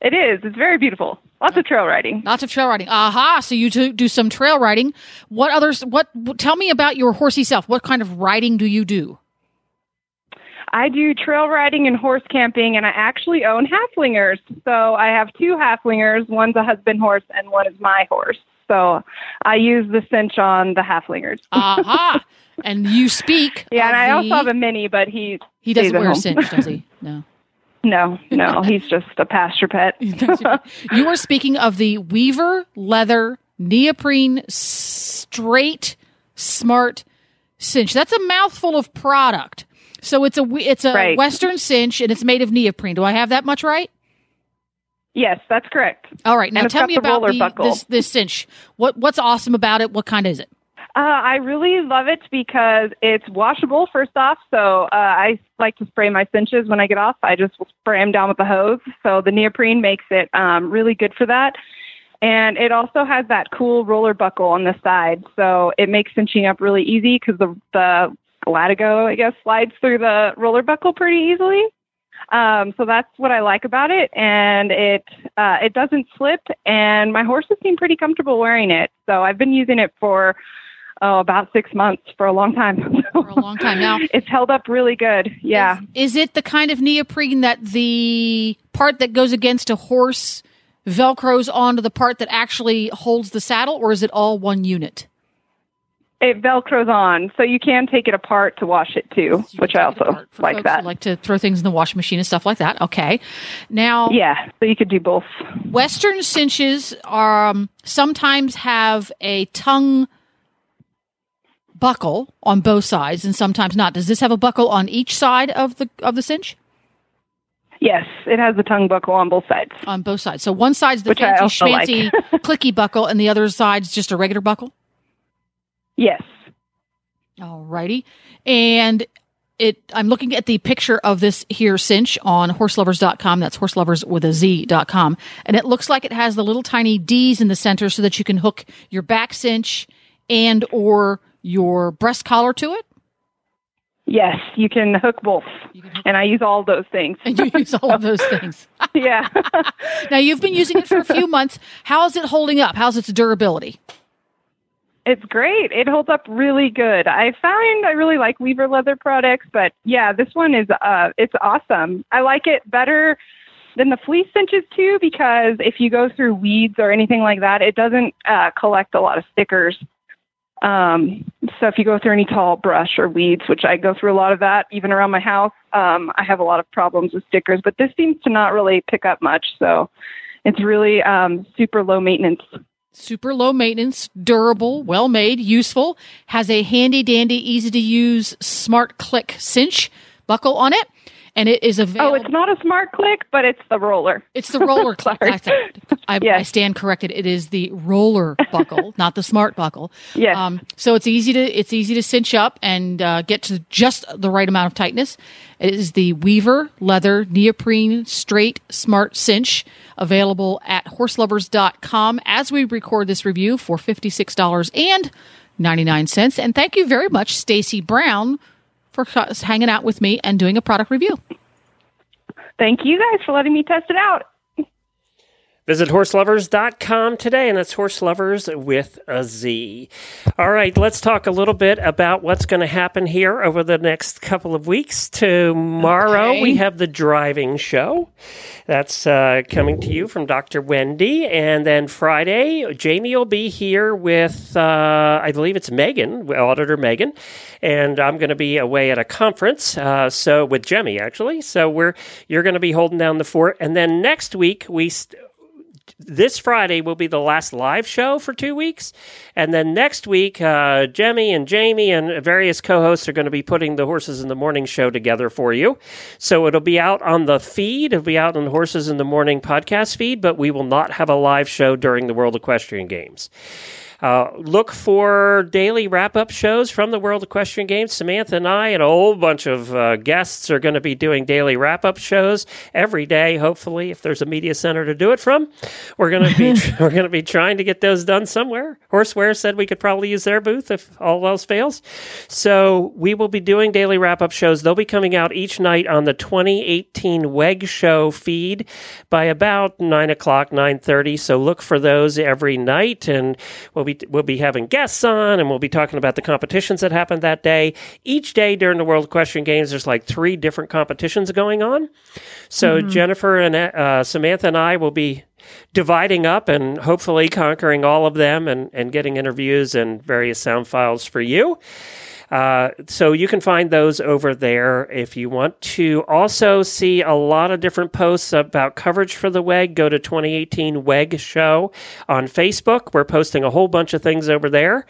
It is. It's very beautiful. Lots of trail riding. Lots of trail riding. Aha! So you do, do some trail riding. What others? What? Tell me about your horsey self. What kind of riding do you do? I do trail riding and horse camping, and I actually own Haflingers. So I have two Haflingers. One's a husband horse, and one is my horse. So I use the cinch on the Haflingers. Aha! and you speak. yeah, and I the- also have a mini, but he He doesn't wear a cinch, does he? No. no, no, he's just a pasture pet. You are speaking of the Weaver leather neoprene straight smart cinch. That's a mouthful of product. So it's a it's a Right. Western cinch and it's made of neoprene. Do I have that much right? Yes, that's correct. All right. Now tell me about the, this this cinch. What what's awesome about it? What kind is it? Uh, I really love it because it's washable, first off. So uh, I like to spray my cinches when I get off. I just spray them down with the hose. So the neoprene makes it um, really good for that. And it also has that cool roller buckle on the side. So it makes cinching up really easy because the, the Latigo, I guess, slides through the roller buckle pretty easily. Um, so that's what I like about it, and it uh, it doesn't slip, and my horses seem pretty comfortable wearing it. So I've been using it for oh about six months for a long time. For a long time now. it's held up really good. Yeah, Is it the kind of neoprene that the part that goes against a horse velcros onto the part that actually holds the saddle, or is it all one unit? it velcros on, so you can take it apart to wash it too, which I also like that. like to throw things in the washing machine and stuff like that. Okay. Now, yeah, so you could do both. Western cinches are um, sometimes have a tongue buckle on both sides, and sometimes not. Does this have a buckle on each side of the of the cinch? Yes, it has the tongue buckle on both sides. On both sides. So one side's the Which fancy also like. clicky buckle, and the other side's just a regular buckle. Yes. All righty. And it I'm looking at the picture of this here cinch on horseloverz.com. That's horselovers with a Z.com. And it looks like it has the little tiny D's in the center so that you can hook your back cinch and or your breast collar to it. Yes, you can hook both, and I use all those things. And you use all of those things. yeah. now you've been using it for a few months. How is it holding up? How's its durability? It's great. It holds up really good. I find I really like Weaver leather products, but yeah, this one is uh it's awesome. I like it better than the fleece cinches too because if you go through weeds or anything like that, it doesn't uh collect a lot of stickers. Um so if you go through any tall brush or weeds, which I go through a lot of that even around my house, um I have a lot of problems with stickers, but this seems to not really pick up much. So it's really um super low maintenance. Super low maintenance, durable, well made, useful, has a handy dandy, easy to use smart click cinch buckle on it. And it is available. Oh, it's not a smart click, but it's the roller. It's the roller click. I, thought- I, stand corrected. It is the roller buckle, not the smart buckle. Yes. Um, so it's easy to it's easy to cinch up and uh, get to just the right amount of tightness. It is the Weaver leather neoprene straight smart cinch available at horseloverz.com as we record this review for $56 and 99 cents. And thank you very much, Stacy Brown, for hanging out with me and doing a product review. Thank you guys for letting me test it out. Visit horseloverz.com today, and that's horse lovers with a Z. All right, let's talk a little bit about what's going to happen here over the next couple of weeks. Tomorrow, Okay. we have the driving show. That's uh, coming to you from Dr. Wendy. And then Friday, Jamie will be here with, uh, I believe it's Megan, Auditor Megan. And I'm going to be away at a conference, uh, so with Jemmy, actually. So we're you're going to be holding down the fort. And then next week, we. St- this Friday will be the last live show for two weeks. And then next week, uh, Jemmy and Jamie and various co hosts are going to be putting the Horses in the Morning show together for you. So it'll be out on the feed, it'll be out on the Horses in the Morning podcast feed, but we will not have a live show during the World Equestrian Games. Uh, look for daily wrap up shows from the World Equestrian Games. Samantha and I and a whole bunch of uh, guests are going to be doing daily wrap up shows every day. Hopefully, if there's a media center to do it from, we're going to be we're going to be trying to get those done somewhere. Horseware said we could probably use their booth if all else fails. So we will be doing daily wrap up shows. They'll be coming out each night on the 2018 WEG Show feed by about nine o'clock, nine thirty. So look for those every night, and we'll be we'll be having guests on, and we'll be talking about the competitions that happened that day. Each day during the World Equestrian Games, there's like three different competitions going on. So Jennifer and uh, Samantha and I will be dividing up and hopefully conquering all of them and, and getting interviews and various sound files for you. Uh, so you can find those over there if you want to also see a lot of different posts about coverage for the WEG. Go to 2018 WEG Show on Facebook. We're posting a whole bunch of things over there.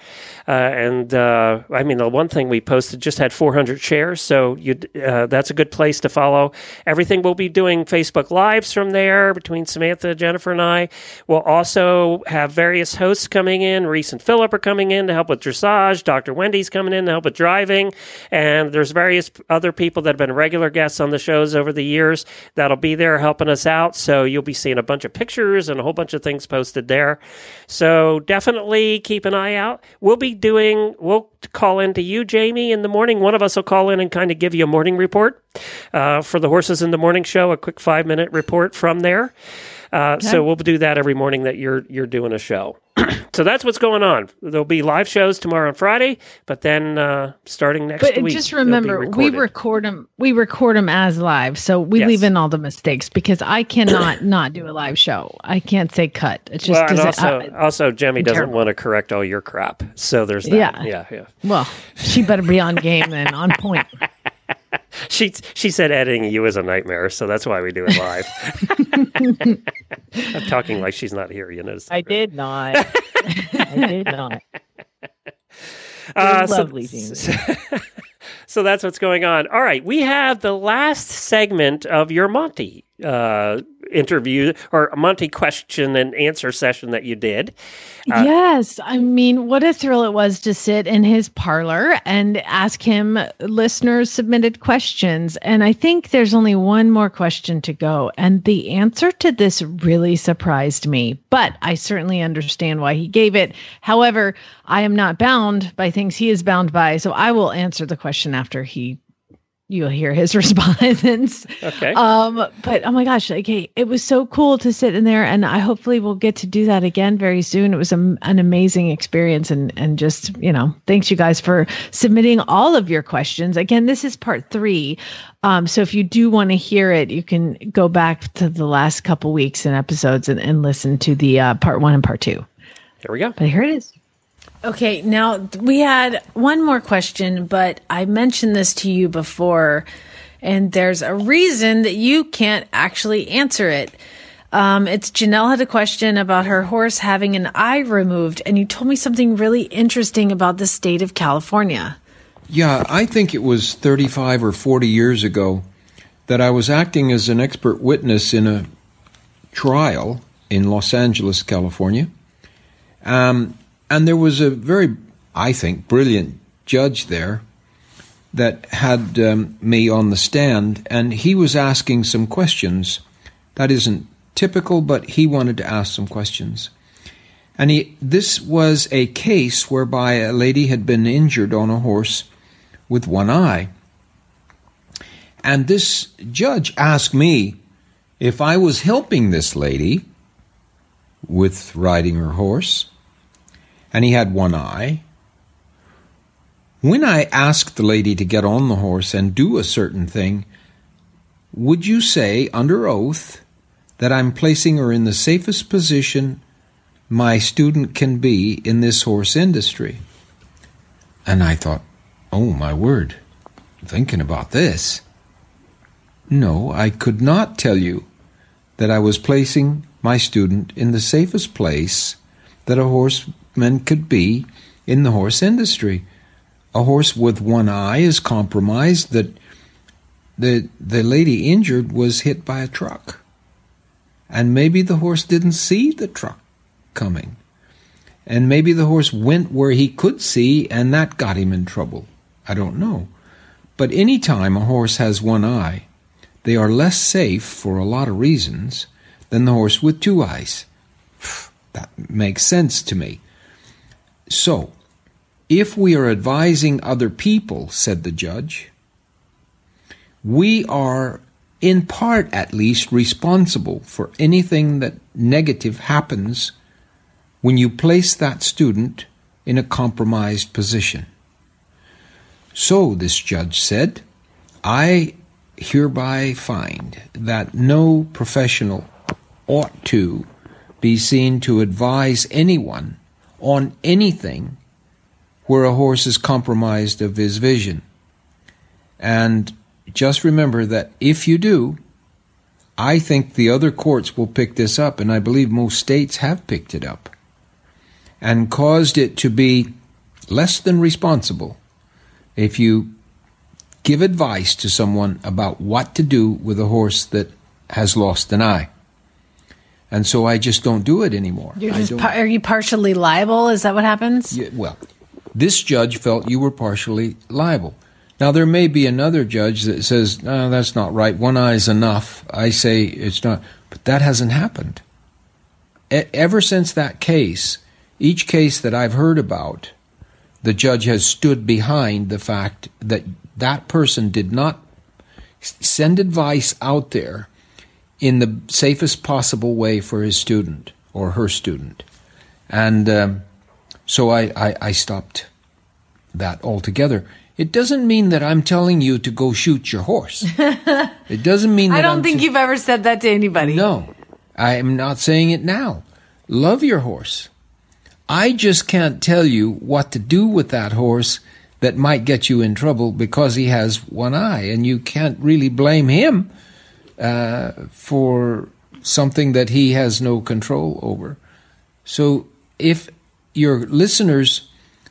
Uh, and uh, I mean, the one thing we posted just had 400 shares, so uh, that's a good place to follow. Everything we'll be doing Facebook Lives from there between Samantha, Jennifer, and I. We'll also have various hosts coming in. Reese and Philip are coming in to help with dressage. Dr. Wendy's coming in to help with driving, and there's various other people that have been regular guests on the shows over the years that'll be there helping us out. So you'll be seeing a bunch of pictures and a whole bunch of things posted there. So definitely keep an eye out. We'll be doing, we'll call in to you, Jamie, in the morning. One of us will call in and kind of give you a morning report uh, for the Horses in the Morning show, a quick five minute report from there. Uh, So we'll do that every morning that you're you're doing a show. so that's what's going on. There'll be live shows tomorrow and Friday, but then uh, starting next week. But week, just remember, we record them. We record them as live, so we Yes. leave in all the mistakes because I cannot not do a live show. I can't say cut. It just well, and also, uh, also, Jemmy doesn't terrible. want to correct all your crap. So there's that. Yeah. yeah, yeah. well, she better be on game and on point. She she said editing you is a nightmare, so that's why we do it live. I'm talking like she's not here. You know. I did not. I did not. Uh, lovely, so, Jamie. so that's what's going on. All right, we have the last segment of your Monty uh, interview or Monty question and answer session that you did. Uh, yes, I mean, what a thrill it was to sit in his parlor and ask him listeners submitted questions. And I think there's only one more question to go. And the answer to this really surprised me, but I certainly understand why he gave it. However, I am not bound by things he is bound by. So I will answer the question after he. You'll hear his response. Okay. Um, but oh my gosh, like hey, it was so cool to sit in there, and I hopefully will get to do that again very soon. It was a, an amazing experience, and and just you know, thanks you guys for submitting all of your questions. Again, this is part three, um, so if you do want to hear it, you can go back to the last couple weeks and episodes and, and listen to the uh, part one and part two. Here we go. But here it is. Okay, now we had one more question, but I mentioned this to you before, and there's a reason that you can't actually answer it. Um, it's Janelle had a question about her horse having an eye removed, and you told me something really interesting about the state of California. Yeah, I think it was 35 or 40 years ago that I was acting as an expert witness in a trial in Los Angeles, California. Um, and there was a very, I think, brilliant judge there that had um, me on the stand, and he was asking some questions. That isn't typical, but he wanted to ask some questions. And he, this was a case whereby a lady had been injured on a horse with one eye. And this judge asked me if I was helping this lady with riding her horse, and he had one eye. When I asked the lady to get on the horse and do a certain thing, would you say, under oath, that I'm placing her in the safest position my student can be in this horse industry? And I thought, oh my word, thinking about this. No, I could not tell you that I was placing my student in the safest place that a horseman could be in the horse industry. A horse with one eye is compromised that the the lady injured was hit by a truck. And maybe the horse didn't see the truck coming. And maybe the horse went where he could see and that got him in trouble. I don't know. But any time a horse has one eye, they are less safe for a lot of reasons than the horse with two eyes. That makes sense to me. So, if we are advising other people, said the judge, we are, in part at least, responsible for anything that negative happens when you place that student in a compromised position. So, this judge said, I hereby find that no professional ought to be seen to advise anyone on anything where a horse is compromised of his vision. And just remember that if you do, I think the other courts will pick this up, and I believe most states have picked it up and caused it to be less than responsible if you give advice to someone about what to do with a horse that has lost an eye. And so I just don't do it anymore. You're I don't- par- are you partially liable? Is that what happens? Yeah, well, this judge felt you were partially liable. Now, there may be another judge that says, no, that's not right. One eye is enough. I say it's not. But that hasn't happened. E- ever since that case, each case that I've heard about, the judge has stood behind the fact that that person did not send advice out there in the safest possible way for his student or her student. And um, so I, I, I stopped that altogether. It doesn't mean that I'm telling you to go shoot your horse. It doesn't mean that I don't I'm think you've ever said that to anybody. No, I am not saying it now. Love your horse. I just can't tell you what to do with that horse that might get you in trouble because he has one eye, and you can't really blame him uh, for something that he has no control over. So if your listeners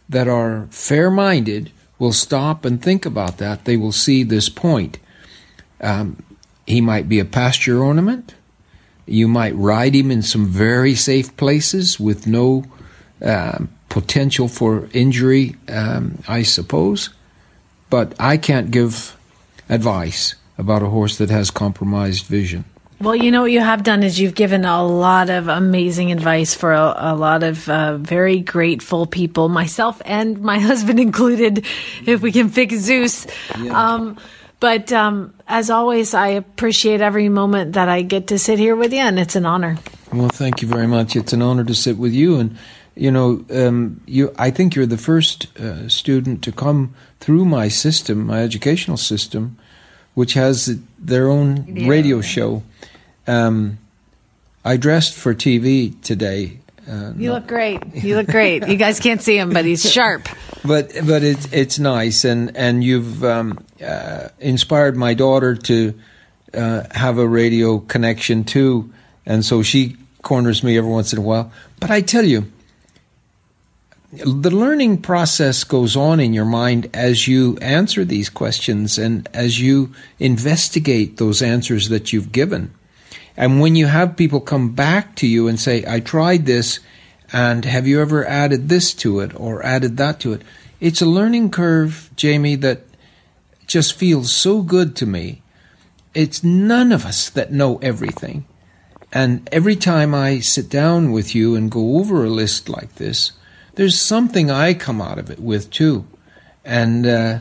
that are fair minded will stop and think about that, they will see this point. Um, he might be a pasture ornament. You might ride him in some very safe places with no um, potential for injury, um, I suppose. But I can't give advice about a horse that has compromised vision. Well, you know what you have done is you've given a lot of amazing advice for a, a lot of uh, very grateful people, myself and my husband included, if we can fix Zeus. Um, but um, as always, I appreciate every moment that I get to sit here with you, and it's an honor. Well, thank you very much. It's an honor to sit with you, and you know, um, you. I think you're the first uh, student to come through my system, my educational system, which has their own Yeah. radio show. Um, I dressed for TV today. Uh, You look great. You look great. You guys can't see him, but he's sharp. but but it's it's nice, and and you've um, uh, inspired my daughter to uh, have a radio connection too, and so she corners me every once in a while. But I tell you, the learning process goes on in your mind as you answer these questions and as you investigate those answers that you've given. And when you have people come back to you and say, I tried this, and have you ever added this to it or added that to it? It's a learning curve, Jamie, that just feels so good to me. It's none of us that know everything. And every time I sit down with you and go over a list like this, there's something I come out of it with too. And uh,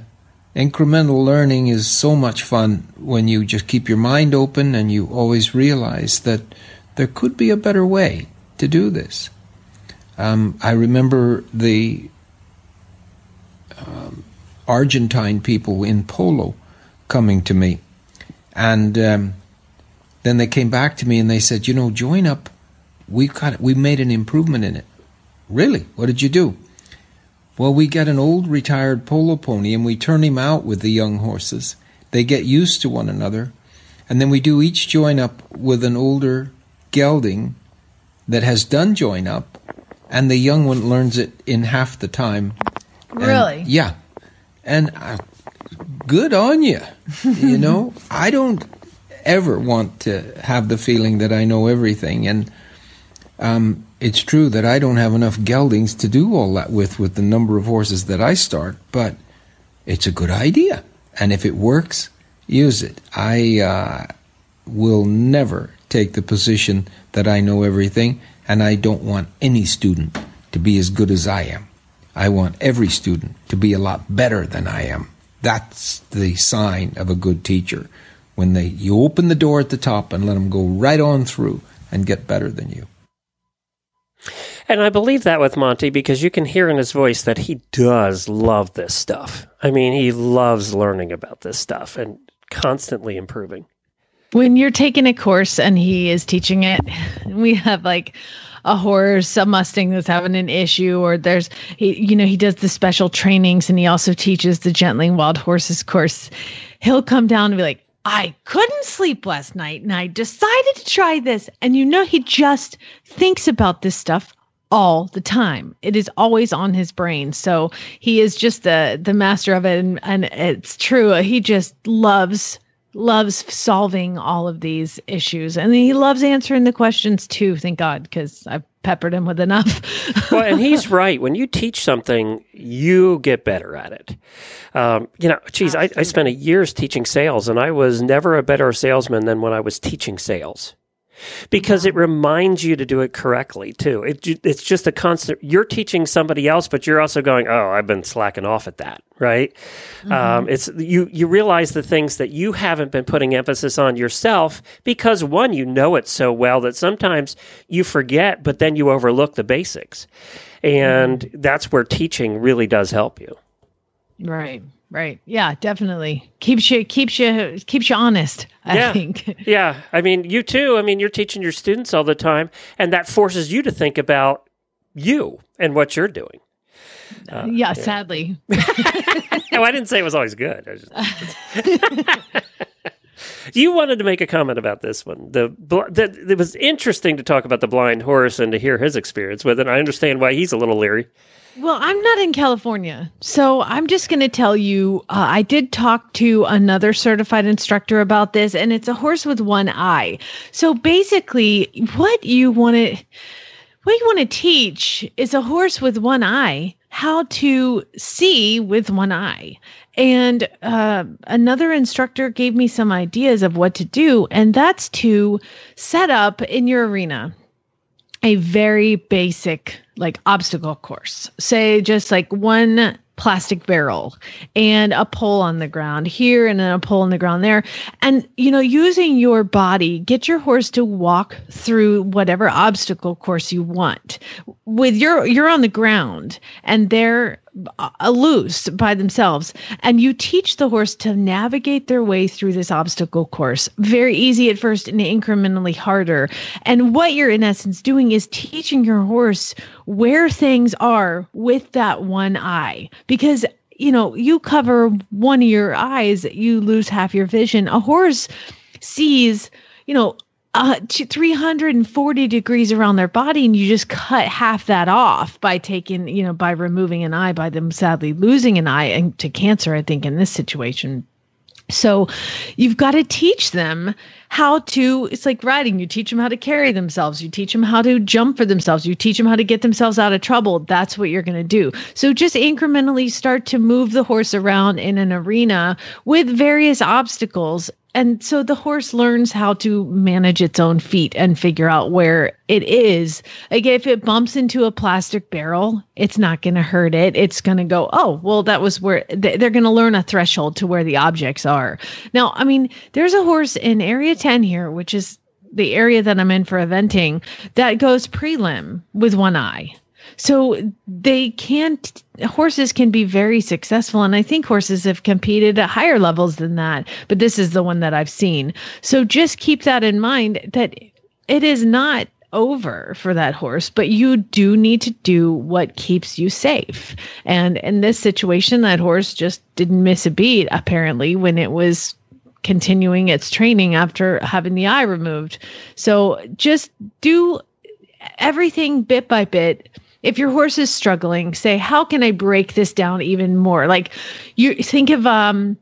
incremental learning is so much fun when you just keep your mind open and you always realize that there could be a better way. to do this. Um, I remember the um, Argentine people in polo coming to me, and um, then they came back to me and they said, "You know, join up. We've got we made an improvement in it." Really? What did you do? Well, we get an old retired polo pony and we turn him out with the young horses. They get used to one another, and then we do each join up with an older gelding that has done join up, and the young one learns it in half the time. And- Really? yeah. And uh, good on you. you know, I don't ever want to have the feeling that I know everything. And um, it's true that I don't have enough geldings to do all that with, with the number of horses that I start, but it's a good idea. And if it works, use it. I uh, will never take the position that I know everything, and I don't want any student to be as good as I am. I want every student to be a lot better than I am. That's the sign of a good teacher. When they you open the door at the top and let them go right on through and get better than you. And I believe that with Monty because you can hear in his voice that he does love this stuff. I mean, he loves learning about this stuff and constantly improving. when you're taking a course and he is teaching it, we have like a horse, a Mustang that's having an issue, or there's he, you know, he does the special trainings and he also teaches the gentling wild horses course. He'll come down and be like, I couldn't sleep last night and I decided to try this. And you know, he just thinks about this stuff all the time. It is always on his brain. So he is just the the master of it and, and it's true. He just loves loves solving all of these issues and he loves answering the questions too thank god because i've peppered him with enough well, and he's right. When you teach something, you get better at it. Um, you know, geez, I, I spent a years teaching sales, and I was never a better salesman than when I was teaching sales. Because it reminds you to do it correctly too. It, it's just a constant. You're teaching somebody else, but you're also going, "Oh, I've been slacking off at that." Right? Um, it's you. You realize the things that you haven't been putting emphasis on yourself because one, you know it so well that sometimes you forget, but then you overlook the basics, and that's where teaching really does help you. right right yeah definitely keeps you keeps you keeps you honest i Yeah. think Yeah, I mean, you too. I mean, you're teaching your students all the time, and that forces you to think about you and what you're doing. Uh, yeah, sadly no, I didn't say it was always good. I just- you wanted to make a comment about this one. The, bl- the it was interesting to talk about the blind horse and to hear his experience with it. I understand why he's a little leery. Well, I'm not in California. So I'm just going to tell you uh, I did talk to another certified instructor about this, and it's a horse with one eye. So basically, what you want to. What you want to teach is a horse with one eye how to see with one eye. And uh, another instructor gave me some ideas of what to do, and that's to set up in your arena a very basic like obstacle course. Say just like one plastic barrel and a pole on the ground here and then a pole on the ground there. And you know using your body get your horse to walk through whatever obstacle course you want. With your you're on the ground and they're uh, loose by themselves. And you teach the horse to navigate their way through this obstacle course. Very easy at first and incrementally harder. And what you're in essence doing is teaching your horse where things are with that one eye. Because you know you cover one of your eyes you lose half your vision. A horse sees you know uh, to 340 degrees around their body and you just cut half that off by taking you know by removing an eye by them sadly losing an eye and to cancer i think in this situation. So you've got to teach them how to it's like riding. You teach them how to carry themselves. You teach them how to jump for themselves. You teach them how to get themselves out of trouble. That's what you're going to do. So just incrementally start to move the horse around in an arena with various obstacles and so the horse learns how to manage its own feet and figure out where it is. Like if it bumps into a plastic barrel, it's not going to hurt it. It's going to go, oh, well, that was where th- they're going to learn a threshold to where the objects are. Now, I mean, there's a horse in Area 10 here, which is the area that I'm in for eventing that goes prelim with one eye. So they can't horses can be very successful and I think horses have competed at higher levels than that, but this is the one that I've seen. So just keep that in mind that it is not over for that horse, but you do need to do what keeps you safe. And in this situation, that horse just didn't miss a beat, apparently, when it was continuing its training after having the eye removed. So just do everything bit by bit. If your horse is struggling, say, how can I break this down even more? Like you think of um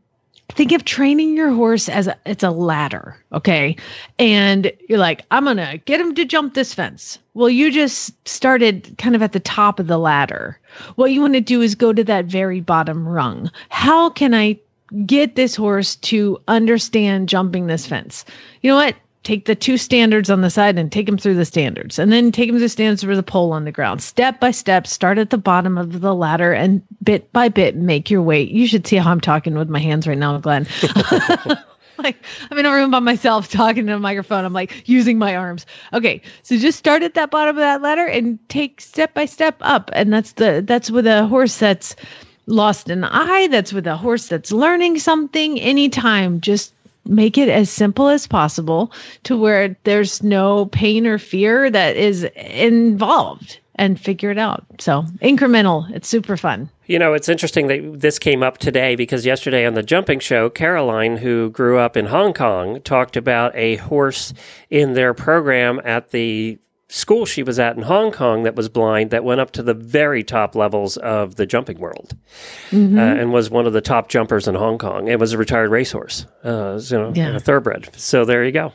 think of training your horse as a, it's a ladder, okay? And you're like, I'm going to get him to jump this fence. Well, you just started kind of at the top of the ladder. What you want to do is go to that very bottom rung. How can I get this horse to understand jumping this fence? You know what? Take the two standards on the side and take him through the standards, and then take him to the standards with the pole on the ground. Step by step, start at the bottom of the ladder, and bit by bit, make your way. You should see how I'm talking with my hands right now, Glenn. like I'm in a room by myself talking to a microphone. I'm like using my arms. Okay, so just start at that bottom of that ladder and take step by step up, and that's the that's with a horse that's lost an eye. That's with a horse that's learning something. Anytime, just make it as simple as possible to where there's no pain or fear that is involved and figure it out. So incremental, it's super fun. You know, it's interesting that this came up today because yesterday on the jumping show, Caroline, who grew up in Hong Kong, talked about a horse in their program at the school she was at in Hong Kong that was blind that went up to the very top levels of the jumping world Mhm. uh, and was one of the top jumpers in Hong Kong. It was a retired racehorse, uh, you know, Yeah. a thoroughbred. So there you go.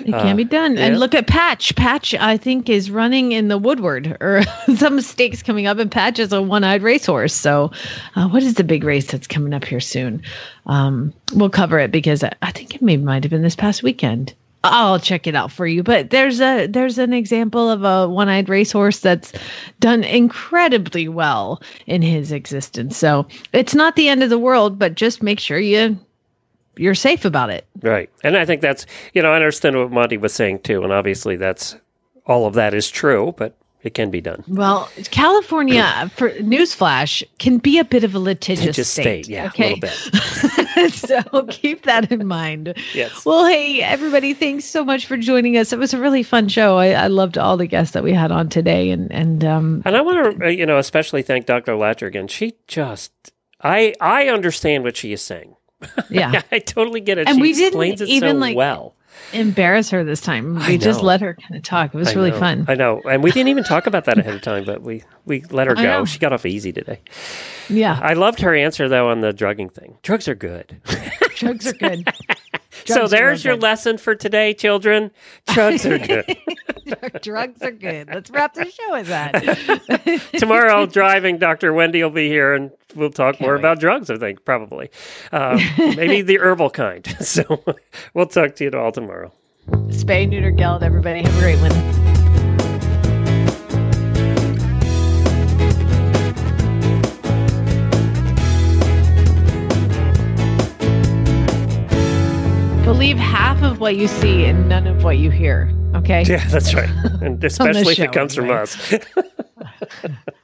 It can Uh, be done. yeah. And look at Patch. Patch, I think, is running in the Woodward or some stakes coming up, and Patch is a one eyed racehorse. So, uh, what is the big race that's coming up here soon? Um, we'll cover it because I, I think it may might have been this past weekend. I'll check it out for you. But there's a there's an example of a one eyed racehorse that's done incredibly well in his existence. So it's not the end of the world, but just make sure you you're safe about it. Right. And I think that's, you know, I understand what Monty was saying too. And obviously that's all of that is true, but it can be done. Well, California, for newsflash, can be a bit of a litigious Litigious state. state, yeah, a okay? little bit. so keep that in mind. Yes. Well, hey, everybody, thanks so much for joining us. It was a really fun show. I, I loved all the guests that we had on today, and and um, And I want to, uh, you know, especially thank Dr. Latcher again. She just, I, I understand what she is saying. yeah. I totally get it. And she we didn't explains it even, so like, well. Embarrass her this time. We just let her kind of talk. It was I really know, fun. I know. And we didn't even talk about that ahead of time, but we, we let her go. She got off easy today. Yeah, I loved her answer, though, on the drugging thing. Drugs are good. drugs are good. so Drugs are there's your lesson for today, children. Drugs are good. drugs are good. Let's wrap the show with that. Tomorrow, driving, Dr. Wendy will be here and we'll talk more about drugs, I think, probably. Uh, maybe the herbal kind. So we'll talk to you all tomorrow. Spay, neuter, geld. Everybody, have a great one. Believe half of what you see and none of what you hear. Okay. Yeah, that's right. And especially if it comes anyway. from us.